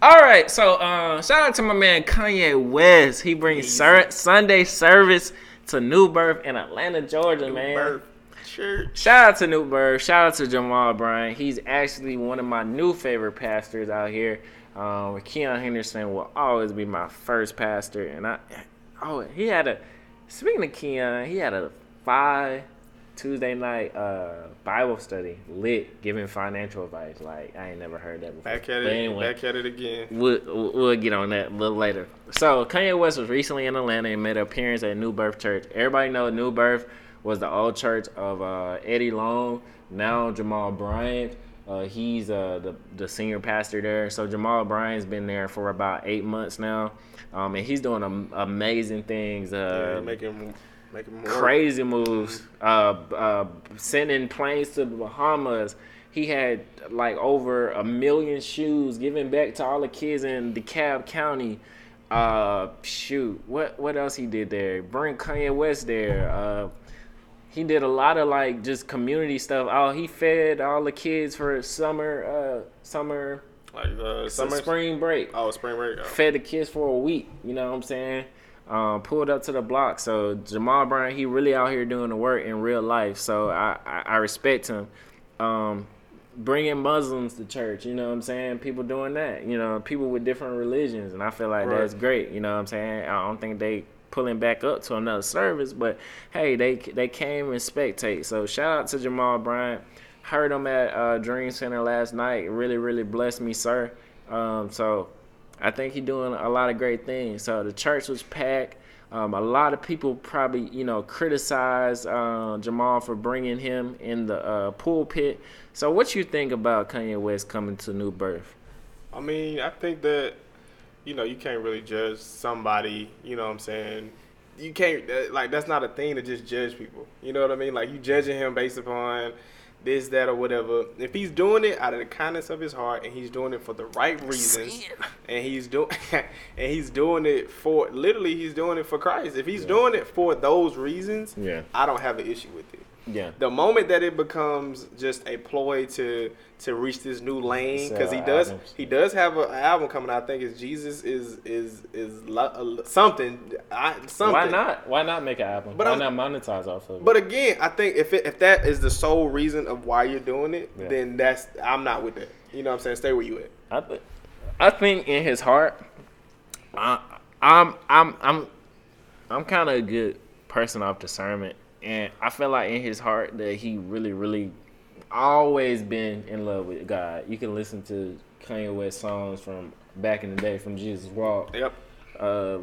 All right, so uh, shout out to my man Kanye West. He brings sur- Sunday service to New Birth in Atlanta, Georgia, man. Birth church. Shout out to New Birth. Shout out to Jamal Bryant. He's actually one of my new favorite pastors out here. Um, Keion Henderson will always be my first pastor, and I oh he had a speaking of Keion, he had a five Tuesday night uh, Bible study lit, giving financial advice. Like I ain't never heard that before. Back at it. anyway. Back at it again. We'll, we'll get on that a little later. So Kanye West was recently in Atlanta and made an appearance at New Birth Church. Everybody know New Birth was the old church of uh, Eddie Long. Now Jamal Bryant, uh, he's uh, the the senior pastor there. So Jamal Bryant's been there for about eight months now, um, and he's doing am- amazing things. Yeah, Uh, making making more. crazy moves. Uh, uh, sending planes to the Bahamas. He had like over a million shoes given back to all the kids in DeKalb County. Uh, shoot, what what else he did there? Bring Kanye West there. Uh, he did a lot of like just community stuff. Oh, he fed all the kids for summer, uh, summer, Like uh, summer. spring break Oh, spring break. Oh. fed the kids for a week. You know what I'm saying? Um, pulled up to the block. So Jamal Bryant, he really out here doing the work in real life. So I, I, I respect him. Um, bringing Muslims to church. You know what I'm saying? People doing that. You know, people with different religions, and I feel like Right. that's great. You know what I'm saying? I don't think they pulling back up to another service, but hey, they they came and spectate. So shout out to Jamal Bryant. Heard him at uh, Dream Center last night. Really, really blessed me, sir. Um, so I think he's doing a lot of great things. So the church was packed. Um, a lot of people probably, you know, criticize uh, Jamal for bringing him in the uh, pulpit. So what you think about Kanye West coming to New Birth? I mean, I think that you know you can't really judge somebody. You know what I'm saying? You can't like that's not a thing to just judge people. You know what I mean? Like you judging him based upon this, that, or whatever. If he's doing it out of the kindness of his heart and he's doing it for the right reasons, and he's doing and he's doing it for literally he's doing it for Christ. If he's doing it for those reasons, Yeah. I don't have an issue with it. Yeah. The moment that it becomes just a ploy to to reach this new lane, because he does albums. he does have an album coming out. I think it's Jesus is is is lo- something. I, something. Why not? Why not make an album? But Why I'm- not monetize off of it? But again, I think if it, if that is the sole reason of why you're doing it, Yeah. then that's I'm not with that. You know what I'm saying? Stay where you at. I think I think in his heart, I, I'm I'm I'm I'm kind of a good person of discernment, and I feel like in his heart that he really really always been in love with God. You can listen to Kanye West songs from back in the day, from Jesus Walk, Yep. uh,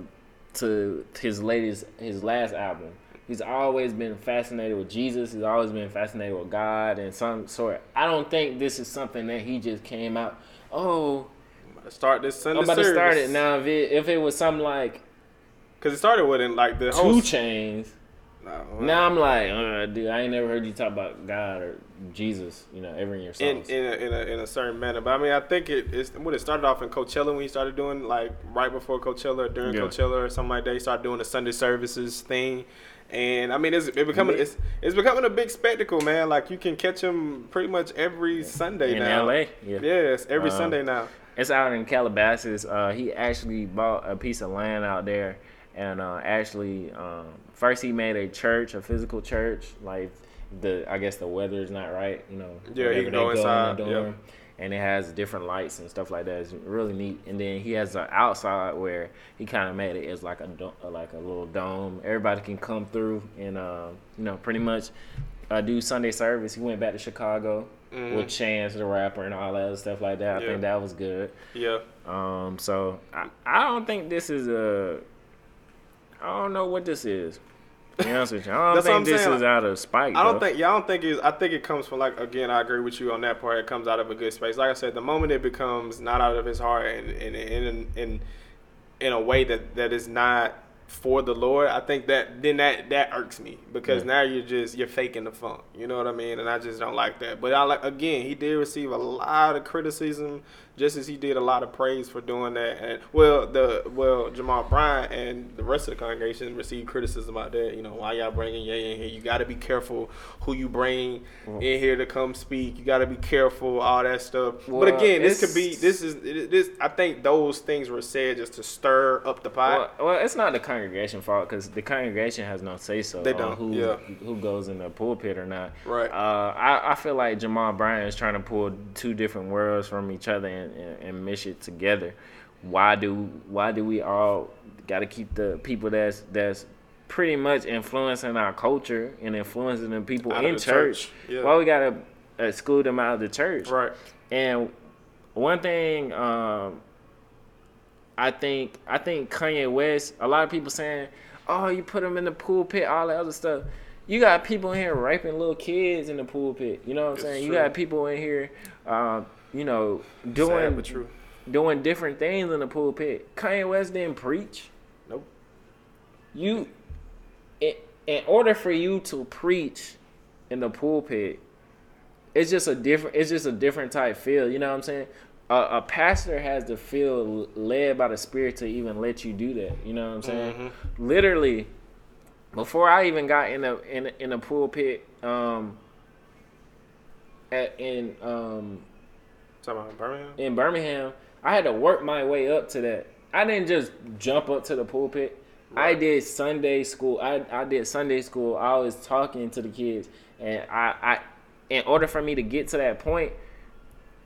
to his latest his last album. He's always been fascinated with Jesus. He's always been fascinated with God and some sort. I don't think this is something that he just came out. Oh, I'm about to start this Sunday I'm about to start it now. If it, if it was something like Because it started with in like the Two Chains, No, now I'm like, uh, dude, I ain't never heard you talk about God or Jesus, you know, ever in your in songs. in a, in a in a certain manner. But I mean, I think it is when it started off in Coachella when he started doing like right before Coachella or during Yeah. Coachella or something like that. He started doing the Sunday services thing, and I mean, it's it becoming it's it's becoming a big spectacle, man. Like you can catch him pretty much every Sunday now. in now. LA, yeah. Yes, every Um, Sunday now. It's out in Calabasas. Uh, he actually bought a piece of land out there, and uh, actually, um, first he made a church, a physical church. Like the, I guess the weather is not right, you know. Yeah, you can go in dorm, yep. And it has different lights and stuff like that. It's really neat. And then he has an outside where he kind of made it as like a like a little dome. Everybody can come through and uh, you know pretty much uh, do Sunday service. He went back to Chicago with Chance the rapper and all that stuff like that. I. Yeah. think that was good. Yeah, Um, so I, I don't think this is a. I don't know what this is. To be honest with you, I don't think this saying, is out of spite. I don't bro. think. Yeah, I don't think it's. I think it comes from like again. I agree with you on that part. It comes out of a good space. Like I said, the moment it becomes not out of his heart and and in in in a way that that is not for the Lord, I think that then that that irks me because Yeah. now you're just you're faking the funk. You know what I mean? And I just don't like that. But I like again, he did receive a lot of criticism, just as he did a lot of praise for doing that. And well, the well Jamal Bryant and the rest of the congregation received criticism about that. You know, why y'all bringing Ye in here? You got to be careful who you bring in here to come speak. You got to be careful, all that stuff. but again, this could be this is this. I think those things were said just to stir up the pot. Well, well, it's not the congregation fault because the congregation has no say so They on don't, who yeah. who goes in the pulpit or not. Right. Uh, I, I feel like Jamal Bryant is trying to pull two different worlds from each other and, and, and mesh it together. Why do why do we all got to keep the people that's that's pretty much influencing our culture and influencing the people Out in the church? church, yeah. Why we gotta exclude them out of the church? right. And one thing, um, I think I think Kanye West. A lot of people saying, "Oh, you put him in the pulpit, all that other stuff." You got people in here raping little kids in the pulpit. You know what I'm It's saying? You got people in here, uh, you know, doing Sad doing different things in the pulpit. Kanye West didn't preach. Nope. You, in, in order for you to preach in the pulpit, it's just a different. It's just a different type feel. You know what I'm saying? A, a pastor has to feel led by the Spirit to even let you do that. You know what I'm saying? Mm-hmm. Literally, before I even got in the in in the pulpit, um, at in um Talking about Birmingham. in Birmingham, I had to work my way up to that. I didn't just jump up to the pulpit. I did Sunday school. I, I did Sunday school. I was talking to the kids, and I, I, in order for me to get to that point,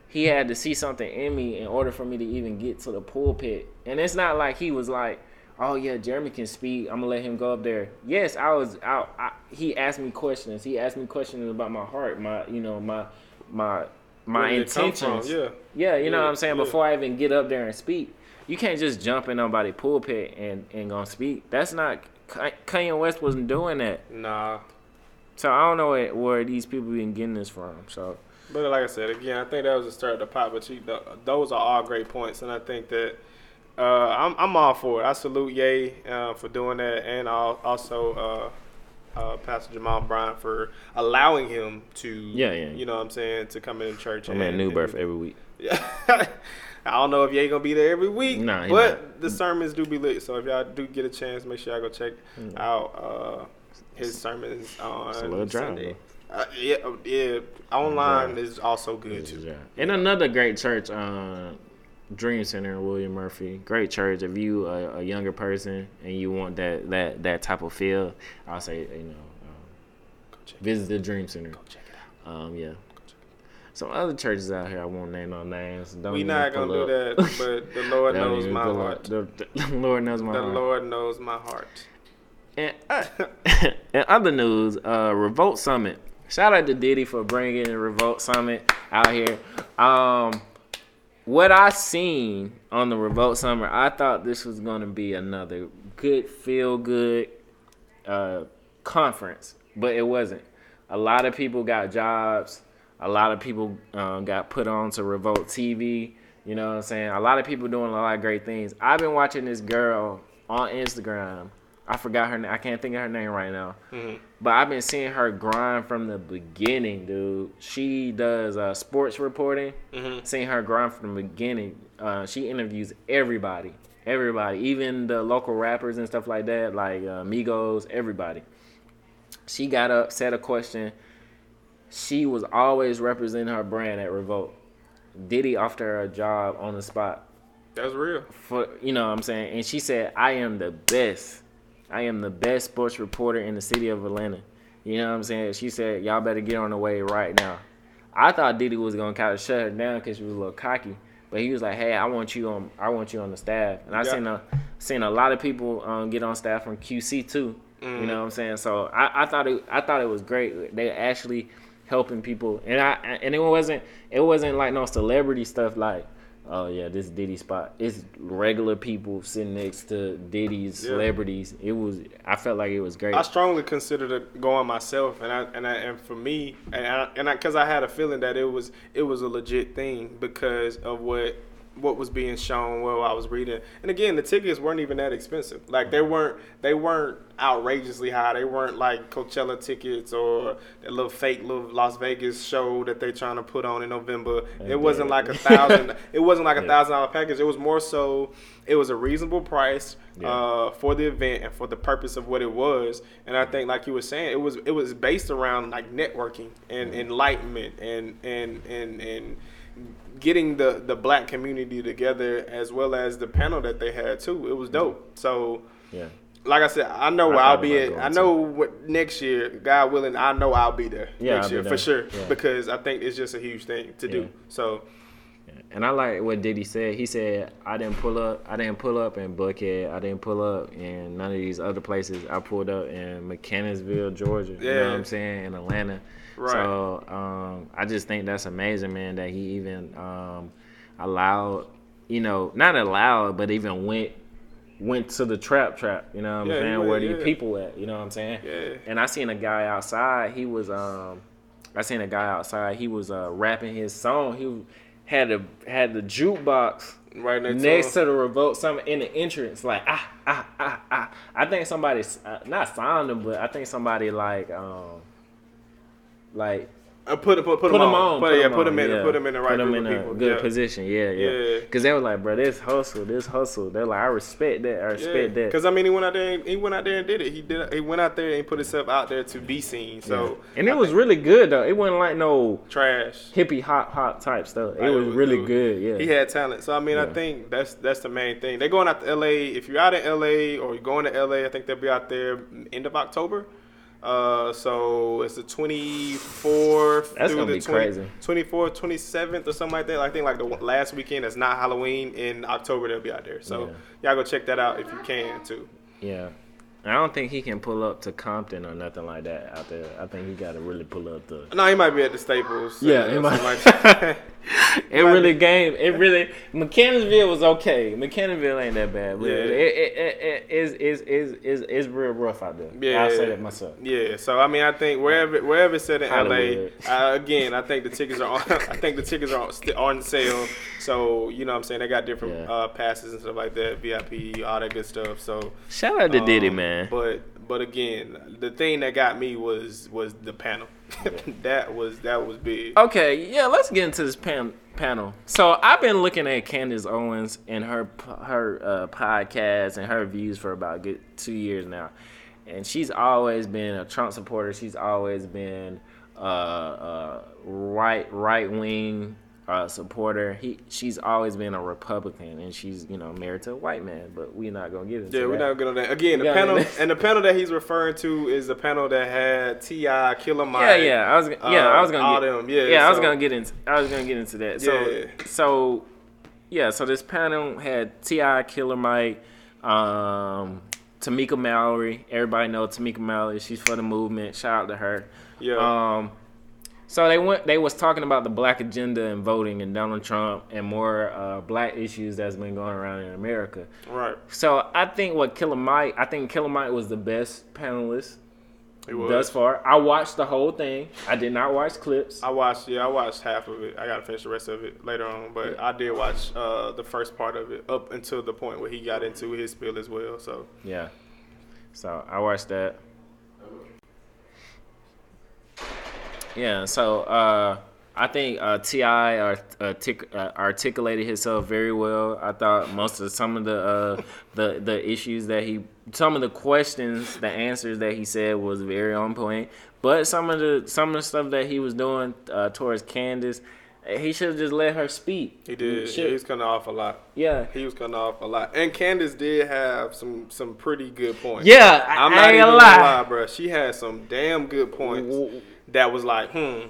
he had to see something in me in order for me to even get to the pulpit. And it's not like he was like, "Oh yeah, Jeremy can speak. I'm gonna let him go up there." Yes, I was out. I, he asked me questions. He asked me questions about my heart, my you know my my my Where did it come from? intentions. Yeah. Yeah, you know what I'm saying? yeah. Before I even get up there and speak, you can't just jump in nobody pulpit and, and gonna speak. That's not Kanye West wasn't doing that. Nah. So I don't know where, where these people been getting this from. So But like I said, again, I think that was the start of the pot. But you, those are all great points, and I think that uh, I'm I'm all for it. I salute Ye uh, for doing that, and I'll also uh, uh, Pastor Jamal Bryant for allowing him to, Yeah, yeah. you know what I'm saying, to come into church. I'm at New Birth every week. Yeah. I don't know if Ye gonna be there every week, Nah, but not. the sermons do be lit. So if y'all do get a chance, make sure y'all go check out uh, his sermons on It's a little dry, Sunday. Uh, yeah, oh, yeah. Online is also good too. Yeah. And another great church, uh, Dream Center in William Murphy. Great church. If you a, a younger person and you want that that that type of feel, I'll say you know um, check visit the Dream Center. Go check it out. Um, yeah. Some other churches out here, I won't name no names. Don't We not gonna do up. that, but the Lord knows my heart. The, the Lord knows my The heart. The Lord knows my heart. And uh, in other news, uh, Revolt Summit. Shout out to Diddy for bringing Revolt Summit out here. Um, what I seen on the Revolt Summit, I thought this was gonna be another good, feel good uh, conference, but it wasn't. A lot of people got jobs. A lot of people um, got put on to Revolt TV. You know what I'm saying? A lot of people doing a lot of great things. I've been watching this girl on Instagram. I forgot her name. I can't think of her name right now. But I've been seeing her grind from the beginning, dude. She does uh, sports reporting. Seeing her grind from the beginning. Uh, she interviews everybody, everybody, even the local rappers and stuff like that, like uh, Migos, everybody. She got up, said a question. She was always representing her brand at Revolt. Diddy offered her a job on the spot That's real. for you know what I'm saying, and she said, "I am the best. I am the best sports reporter in the city of Atlanta." You know what I'm saying? She said, "Y'all better get on the way right now." I thought Diddy was gonna kind of shut her down because she was a little cocky, but he was like, "Hey, I want you on. I want you on the staff." And I Yeah. seen a seen a lot of people um, get on staff from QC too. Mm-hmm. You know what I'm saying? So I, I thought it I thought it was great. They actually helping people, and I and it wasn't it wasn't like no celebrity stuff like. Oh yeah, this Diddy spot. It's regular people sitting next to Diddy's Yeah. celebrities. It was. I felt like it was great. I strongly considered it going myself, and I and I and for me, and I, and because I, had a feeling that it was it was a legit thing because of what what was being shown, while I was reading, and again, the tickets weren't even that expensive. Like they weren't they weren't outrageously high. They weren't like Coachella tickets or that little fake little Las Vegas show that they're trying to put on in November. It wasn't like a thousand. it wasn't like a thousand dollar package. It was more so. It was a reasonable price. Yeah. Uh, for the event and for the purpose of what it was. And I think, like you were saying, it was it was based around like networking and enlightenment and and and and getting the the black community together as well as the panel that they had too. It was dope. So. yeah. Like I said, I know I where I'll be at. I know what next year, God willing, I know I'll be there Yeah, next I'll year for sure Yeah. because I think it's just a huge thing to Yeah. do. So And I like what Diddy said. He said, "I didn't pull up. I didn't pull up in Buckhead. I didn't pull up in none of these other places. I pulled up in Mechanicsville, Georgia. Yeah. You know what I'm saying? In Atlanta. Right. So um, I just think that's amazing, man. That he even um, allowed, you know, not allowed, but even went went to the trap trap. You know what I'm Yeah, saying? went, Where the yeah. people at? You know what I'm saying? Yeah. And I seen a guy outside. He was um, I seen a guy outside. He was uh rapping his song. He had a had the jukebox right next, next to, to the revolt summit in the entrance. Like ah ah ah ah. I think somebody uh, not signed them, but I think somebody like um like uh, put put put, put him on. on. Put, yeah, put him him in. yeah. Put him in the right Put group in a people. good yeah. position. Yeah, yeah. Yeah. Because they were like, bro, this hustle, this hustle. They're like, I respect that. I respect that. Because I mean, he went out there. And, he went out there and did it. He did. He went out there and put himself out there to be seen. So and it was really good though. It wasn't like no trash. hippie hop hop type stuff. It Like, was really good. Yeah. He had talent. So I mean, I think that's that's the main thing. They're going out to LA. If you're out in LA or you're going to LA, I think they'll be out there end of October. Uh, so it's the 24th That's through gonna the be crazy. 24th, 27th or something like that. I think like the last weekend that's not Halloween in October they'll be out there. So y'all go check that out if you can too. Yeah. I don't think he can pull up to Compton or nothing like that out there. I think he got to really pull up to. No, he might be at the Staples. Yeah, he might. like. It really game. It really Mechanicsville was okay. Mechanicsville ain't that bad, but Yeah. it, it, it, it is is is is is real rough out there. Yeah. I'll say that myself. Yeah, so I mean, I think wherever wherever it's set in Hollywood. LA, uh, again, I think the tickets are on. I think the tickets are on, on sale. So you know, what I'm saying they got different Yeah. uh, passes and stuff like that, VIP, all that good stuff. So Shout out to Diddy, um, man. But but again, the thing that got me was was the panel. that was that was big. Okay, yeah, let's get into this pan- panel. So I've been looking at Candace Owens and her her uh, podcast and her views for about a good two years now, and she's always been a Trump supporter. She's always been uh, uh, right right wing uh, supporter. He she's always been a Republican, and she's you know married to a white man. But we're not gonna get into Yeah, that. we're not gonna get on that. Again, the panel and the panel that he's referring to is the panel that had T.I., Killer Mike. Yeah, yeah. I was yeah, I was gonna all get, them. Yeah, yeah. I was gonna get into I was gonna get into that. So Yeah. so yeah. So this panel had T.I., Killer Mike, um, Tamika Mallory. Everybody know Tamika Mallory. She's for the movement. Shout out to her. Yeah. Um, so they went. They was talking about the black agenda and voting and Donald Trump and more uh, black issues that's been going around in America. right. So I think what Killer Mike. I think Killer Mike was the best panelist It was. thus far. I watched the whole thing. I did not watch clips. I watched. Yeah, I watched half of it. I gotta finish the rest of it later on, but I did watch uh, the first part of it up until the point where he got into his spiel as well. So Yeah. So I watched that. Yeah. So uh, I think uh, T.I. art- artic- uh, articulated himself very well. I thought most of some of the uh, the the issues that he, some of the questions, the answers that he said was very on point. But some of the some of the stuff that he was doing uh, towards Candace, he should have just let her speak. he did. He was cutting off a lot. yeah. He was cutting off a lot. And Candace did have some some pretty good points. Yeah, I, I'm I not ain't even gonna gonna lie. lie, bro. She had some damn good points W- that was like, hmm,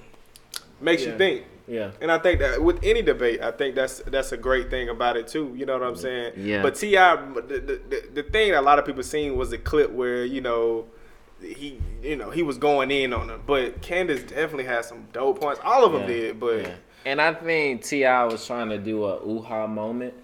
makes Yeah. you think. Yeah. And I think that with any debate, I think that's that's a great thing about it too. You know what I'm saying? Yeah. But T.I., the, the, the, thing that a lot of people seen was the clip where you know he you know he was going in on her, but Candace definitely had some dope points. All of them Yeah, did, but yeah. And I think T.I. was trying to do a ooh ha moment,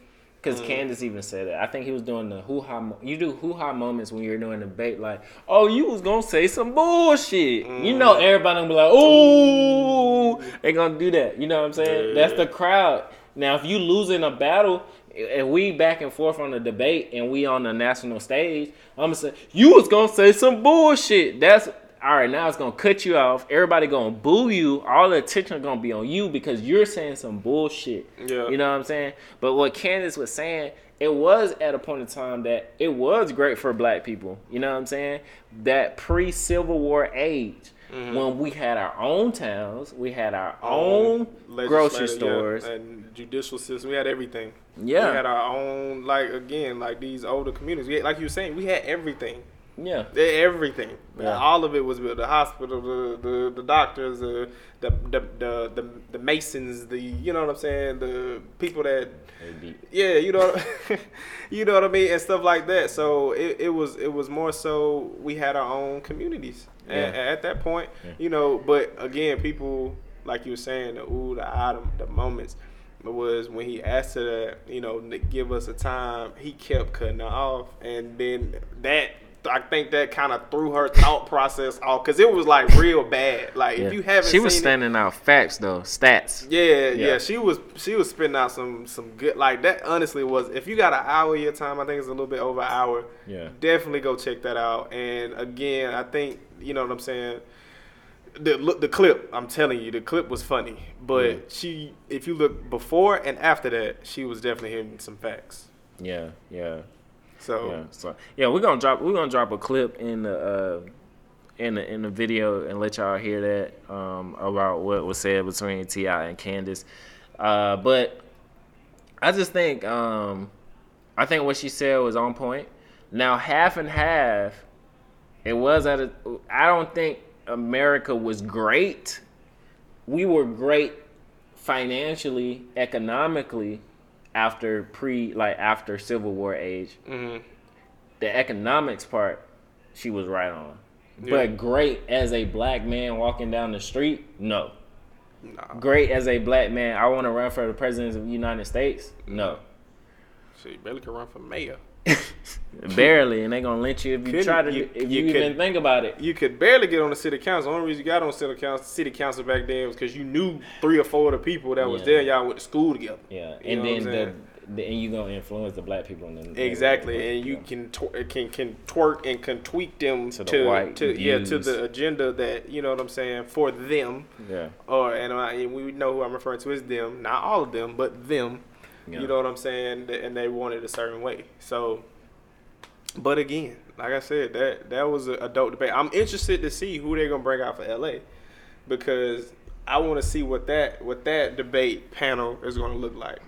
because Mm. Candace even said it. I think he was doing the hoo ha. Mo- you do hoo ha moments when you're doing a debate, like, oh, you was gonna say some bullshit. You know, Mm. everybody gonna be like, ooh, they gonna do that. You know what I'm saying? Yeah. That's the crowd. Now, if you losing a battle. And we back and forth on the debate, and we on the national stage. I'm gonna say you was gonna say some bullshit. That's all right. Now it's gonna cut you off. Everybody gonna boo you. All the attention gonna be on you because you're saying some bullshit. Yeah. You know what I'm saying? But what Candace was saying, it was at a point in time that it was great for black people. You know what I'm saying? That pre Civil War age. Mm-hmm. When we had our own towns, we had our own grocery legislative, yeah, stores. and judicial system. We had everything. Yeah. we had our own like again like these older communities. Had, like you were saying, we had everything. Yeah. Everything, Yeah. all of it was built. The hospital, the the, the doctors, the the, the the the the masons, the you know what I'm saying, the people that yeah, you know, you know what I mean, and stuff like that. So it, it was it was more so we had our own communities Yeah. at, that point, Yeah. you know. But again, people like you were saying, the ooh, the item, the moments was when he asked her that, you know, to give us a time. He kept cutting her off, and then that. I think that kind of threw her thought process off because it was like real bad. Like Yeah. if you haven't, she was seen it- standing out facts though, stats. yeah, yeah, Yeah. She was she was spitting out some some good like that. Honestly, was if you got an hour of your time, I think it's a little bit over an hour. Yeah. definitely go check that out. And again, I think you know what I'm saying. The look the clip, I'm telling you, the clip was funny. But Yeah. she, if you look before and after that, she was definitely hitting some facts. Yeah, yeah. So Yeah, so yeah, we're gonna drop we're gonna drop a clip in the uh, in the in the video and let y'all hear that um, about what was said between T.I. and Candace. Uh, but I just think um, I think what she said was on point. Now half and half, it was at a. I don't think America was great. We were great financially, economically after pre like after Civil War age mhm. the economics part, she was right on. Yeah. But great as a black man walking down the street, no. nah, Great as a black man, I want to run for the president of the United States, no. she barely can run for mayor. Barely, and they gonna lynch you if you Couldn't- try to, you- if you you, even think about it. You could barely get on the city council. The only reason you got on city council, city council back then was because you knew three or four of the people that was Yeah. there. Y'all went to school together. Yeah, You and know what I'm then the, the and you gonna influence the black people in the Exactly, and you Yeah. can tw- can can twerk and can tweak them To to, the to, yeah to the agenda that you know what I'm saying for them. yeah, Or and, I, and we know who I'm referring to as them, not all of them, but them. Yeah. You know what I'm saying, and they wanted a certain way. So But again, like I said, that that was a, dope debate. I'm interested to see who they're gonna bring out for LA because I want to see what that what that debate panel is gonna look like.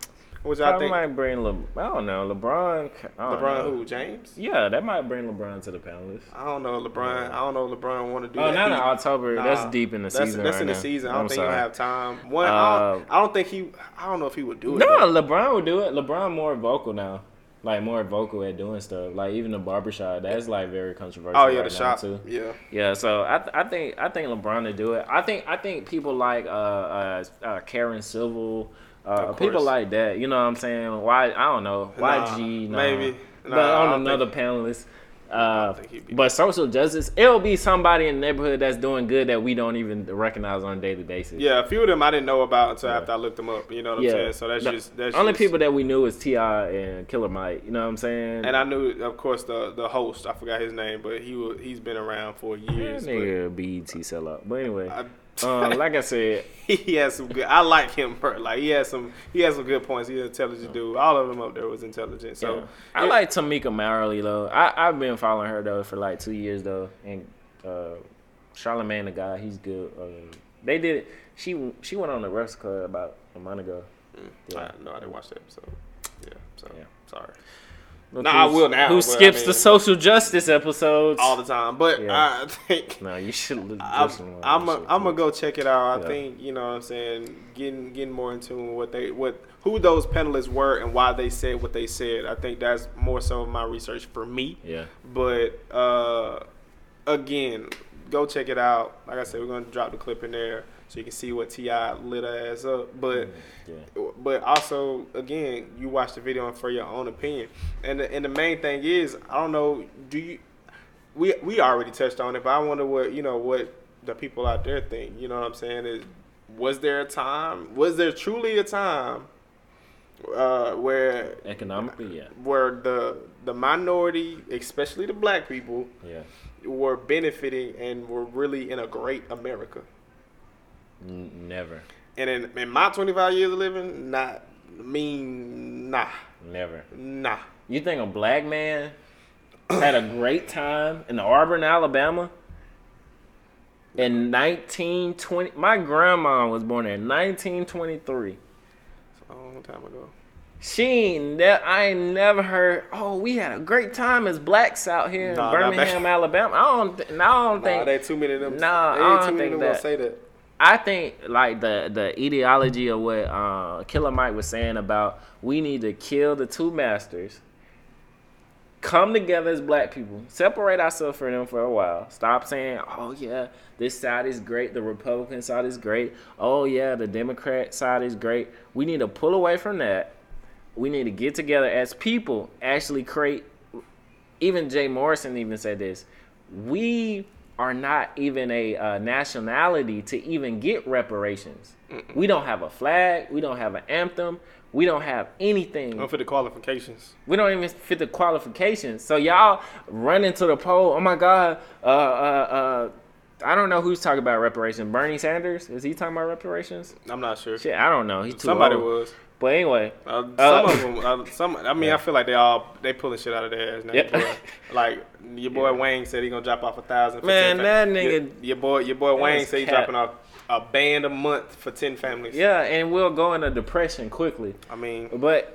Which I think might bring Le- I don't know LeBron. I don't LeBron know. who James. Yeah, that might bring LeBron to the panelists. I don't know LeBron. I don't know LeBron want to do Oh, that. not in He- October. That's deep in the that's, season. That's right in the season. I don't I'm think sorry. he'll have time. One, I, Uh, don't, I don't think he. I don't know if he would do it. No, though. LeBron would do it. LeBron more vocal now. Like more vocal at doing stuff. Like even the barbershop, that's like very controversial. Oh yeah, right the now, shop. too. Yeah. Yeah, so I, th- I think I think LeBron to do it. I think I think people like uh, uh, uh Karen Civil, uh, people like that. You know what I'm saying? Why I don't know. YG nah. maybe. but Nah, I on another think- panelist. Uh, think he'd be- but social justice, it'll be somebody in the neighborhood that's doing good that we don't even recognize on a daily basis. Yeah, a few of them I didn't know about until Yeah. after I looked them up. You know what I'm Yeah. saying? So that's The just that's only just, people that we knew was T.I. and Killer Mike. You know what I'm saying? And I knew, of course, the the host. I forgot his name, but he was he's been around for that years. nigga BET sellout. But anyway, but um, like I said, he has some good. I like him. Like he has some he has some good points. He's an intelligent dude. All of them up there was intelligent. So Yeah. I it- like Tamika Mallory though. I I've been following her though for like two years though, and uh, Charlamagne tha God, he's good. Uh, they did. She she went on the Breakfast Club about a month ago. Mm, I, no, I didn't watch that episode. Yeah. So Yeah. sorry. Nah, I will now, Who but I skips mean- the social justice episodes? All the time, but Yeah. I think. no, you should. I'm, I'm, gonna go check it out. I Yeah. think you know what I'm saying getting getting more in tune with what they what who those panelists were and why they said what they said. I think that's more so my research for me. Yeah. But uh, again, go check it out. Like I said, we're gonna drop the clip in there so you can see what T.I. lit her ass up. But Yeah. but also again, you watch the video for your own opinion. And the, and the main thing is, I don't know, do you? We we already touched on it, but I wonder what you know what the people out there think. You know what I'm saying? Is was there a time? Was there truly a time uh, where Economically, yeah. where the the minority, especially the black people, Yeah. were benefiting and were really in a great America? Never. And in, in my 25 years of living, not mean nah, Never. nah. You think a black man had a great time in Auburn, Alabama? In 1920, my grandma was born in 1923. It's a long time ago. She ain't ne- I ain't never heard. Oh, we had a great time as blacks out here in Nah, not Birmingham, Alabama. I don't. Th- I don't Nah, think. they too many of them. Nah, I don't think that. say that. I think like the the ideology of what uh, Killer Mike was saying about we need to kill the two masters, come together as black people, separate ourselves from them for a while. Stop saying, "Oh yeah, this side is great, the Republican side is great. Oh yeah, the Democrat side is great." We need to pull away from that. We need to get together as people, actually create. Even Jay Morrison even said this. We are not even a uh, nationality to even get reparations. We don't have a flag. We don't have an anthem. We don't have anything. Don't fit the qualifications. We don't even fit the qualifications. So y'all run into the poll. Oh my God. Uh, uh, uh, I don't know who's talking about reparations. Bernie Sanders is he talking about reparations? I'm not sure. Shit, I don't know. He's too Somebody old. was. But anyway, Uh, some Uh, of them. Uh, some. I mean, I feel like they all they pulling shit out of their ass now. Yep. boy. Like your boy Wayne said he gonna drop off a thousand. for Man, 10 that fam- nigga- Your, your boy, your boy Wayne said he cap. dropping off a band a month for ten families. yeah, and we'll go into depression quickly. I mean, But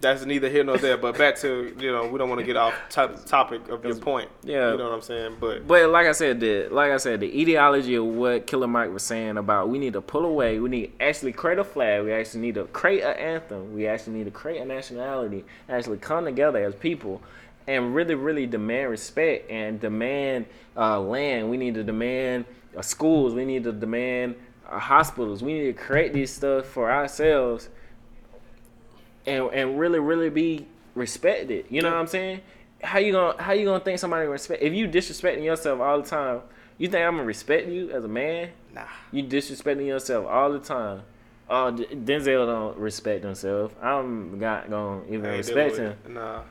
that's neither here nor there. But back to you know, we don't want to get off top, topic of your point. yeah. you know what I'm saying. But But like I said, the like I said, the ideology of what Killer Mike was saying about we need to pull away, we need actually create a flag, we actually need to create an anthem, we actually need to create a nationality, actually come together as people, and really, really demand respect and demand uh, land. We need to demand uh, schools. We need to demand uh, hospitals. We need to create this stuff for ourselves, and and really, really be respected. You know what I'm saying? How you gonna how you gonna think somebody respect if you disrespecting yourself all the time? You think I'm gonna respect you as a man? nah, You disrespecting yourself all the time. Oh, D- Denzel don't respect himself. I'm not gonna even respect him. Nah.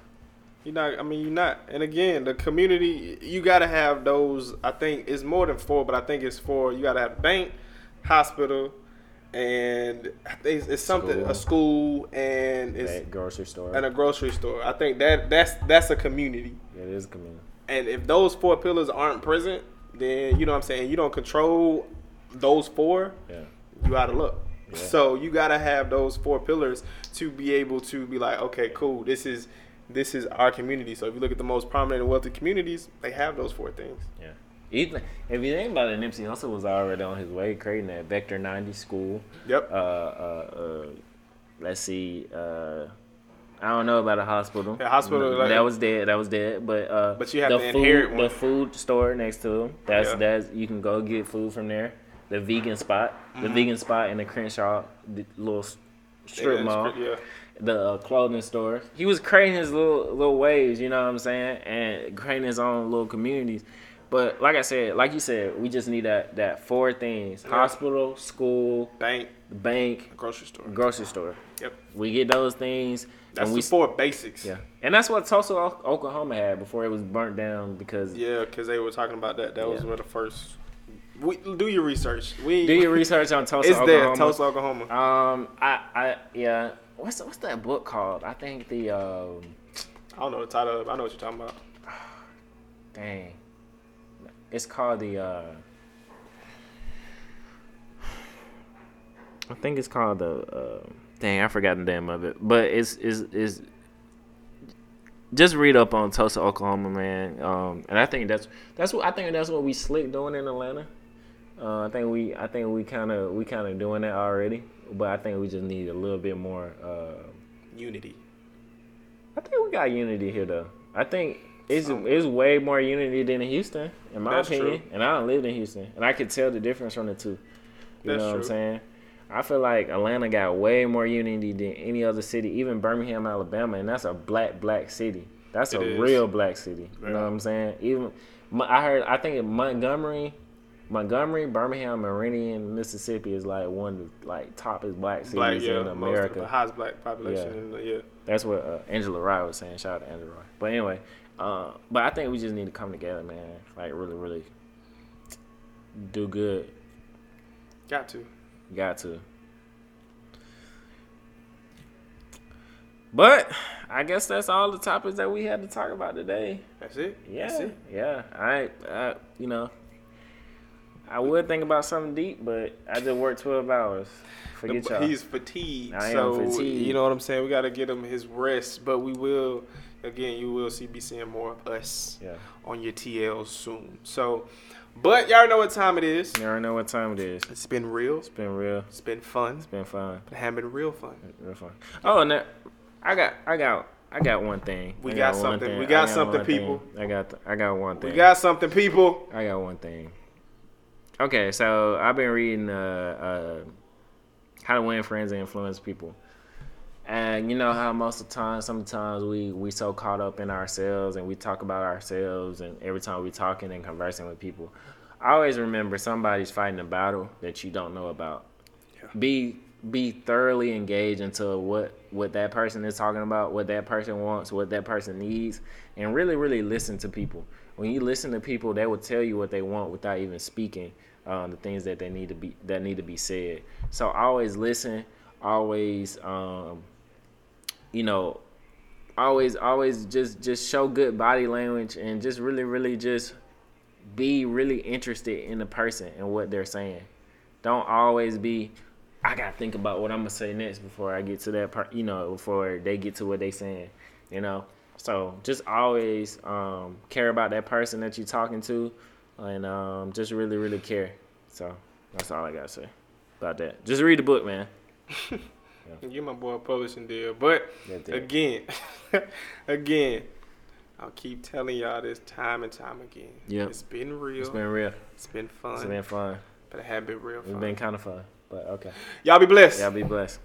You're not. I mean, you're not. And again, the community. You gotta have those. I think it's more than four, but I think it's four. You gotta have bank, hospital, and it's, it's something School. a school and it's That grocery store. and a grocery store. I think that that's that's a community. it is a community. And if those four pillars aren't present, then you know what I'm saying. You don't control those four. Yeah. You out of luck. Yeah. So you gotta have those four pillars to be able to be like, okay, cool. This is this is our community. So if you look at the most prominent and wealthy communities, they have those four things. Yeah. Ethan, if you think about it, Nipsey Hussle was already on his way creating that Vector 90 school. Yep. Uh, uh, uh, let's see. Uh, I don't know about a hospital. Hospital, No, like- that was dead. That was dead. But uh, But you have the to food, inherit the food store next to him. That's Yeah. that's you can go get food from there. The vegan spot, the Mm-hmm. vegan spot in the Crenshaw the little strip Yeah, mall Yeah. the uh, clothing store. He was creating his little little waves, you know what I'm saying, and creating his own little communities. But like I said, like you said, we just need that that four things: hospital, school, Bank, bank, grocery store. grocery store. Yep. We get those things, That's and we the four basics. yeah, and that's what Tulsa, Oklahoma had before it was burnt down because. Yeah, because they were talking about that. That was Yeah. one of the first. We, do your research. We Do your research on Tulsa, It's there, Oklahoma. Tulsa, Oklahoma. Um, I, I, yeah. What's what's that book called? I think the um, I don't know the title. I know what you're talking about. Dang. It's called the uh I think it's called the uh dang, I forgot the name of it. But it's is is just read up on Tulsa, Oklahoma, man. Um and I think that's that's what I think that's what we slick doing in Atlanta. Uh, I think we I think we kind of we kind of doing that already, but I think we just need a little bit more uh Unity. I think we got unity here though. I think it's Some- it's way more unity than in Houston, in my opinion. true. And I don't live in Houston, and I could tell the difference from the two. You That's know what I'm saying? I feel like Atlanta got way more unity than any other city, even Birmingham, Alabama, and that's a black black city. That's It a is. real black city. You know what I'm saying? Even I heard I think in Montgomery, Montgomery, Birmingham, Meridian, Mississippi is like one of the like toppest black cities Black, yeah. in Most America. the highest black population Yeah. the yeah. That's what uh, Angela Rye was saying. Shout out to Angela Rye. But anyway, uh, but I think we just need to come together, man. Like really, really do good. Got to. Got to. But I guess that's all the topics that we had to talk about today. That's it. Yeah, That's it. yeah. I, I, you know, I would think about something deep, but I just worked twelve hours. Forget The- y'all. He's fatigued. I am so fatigued. you know what I'm saying. We got to get him his rest, but we will. Again, you will see be seeing more of us yeah. on your TL soon. So, but y'all know what time it is. Y'all know what time it is. It's been real. It's been real. It's been fun. It's been fun. But it hasn't been real fun. Real fun. Oh, and I got, I got, I got one thing. We I got something. thing. We I got something, one thing. people. I got, th- I got one thing. We got something, people. I got one thing. Okay, so I've been reading uh, uh, How to Win Friends and Influence People. And you know how most of the time, sometimes we we so caught up in ourselves and we talk about ourselves, and every time we talking and conversing with people, I always remember somebody's fighting a battle that you don't know about. Yeah. Be be thoroughly engaged into what what that person is talking about, what that person wants, what that person needs, and really really listen to people. When you listen to people, they will tell you what they want without even speaking um, the things that they need to be that need to be said. So always listen, always um, you know, always always just just show good body language and just really really just be really interested in the person and what they're saying. Don't always be I gotta think about what I'm gonna say next before I get to that part. You know, before they get to what they saying. You know, so just always um, care about that person that you're talking to, and um, just really really care. So that's all I gotta say about that. Just read the book, man. Give my boy a publishing deal. But again, again, I'll keep telling y'all this time and time again. Yep. It's been real. It's been real. It's been fun. It's been fun. but it had been real It's fun. been kind of fun. But okay. y'all be blessed. Y'all be blessed.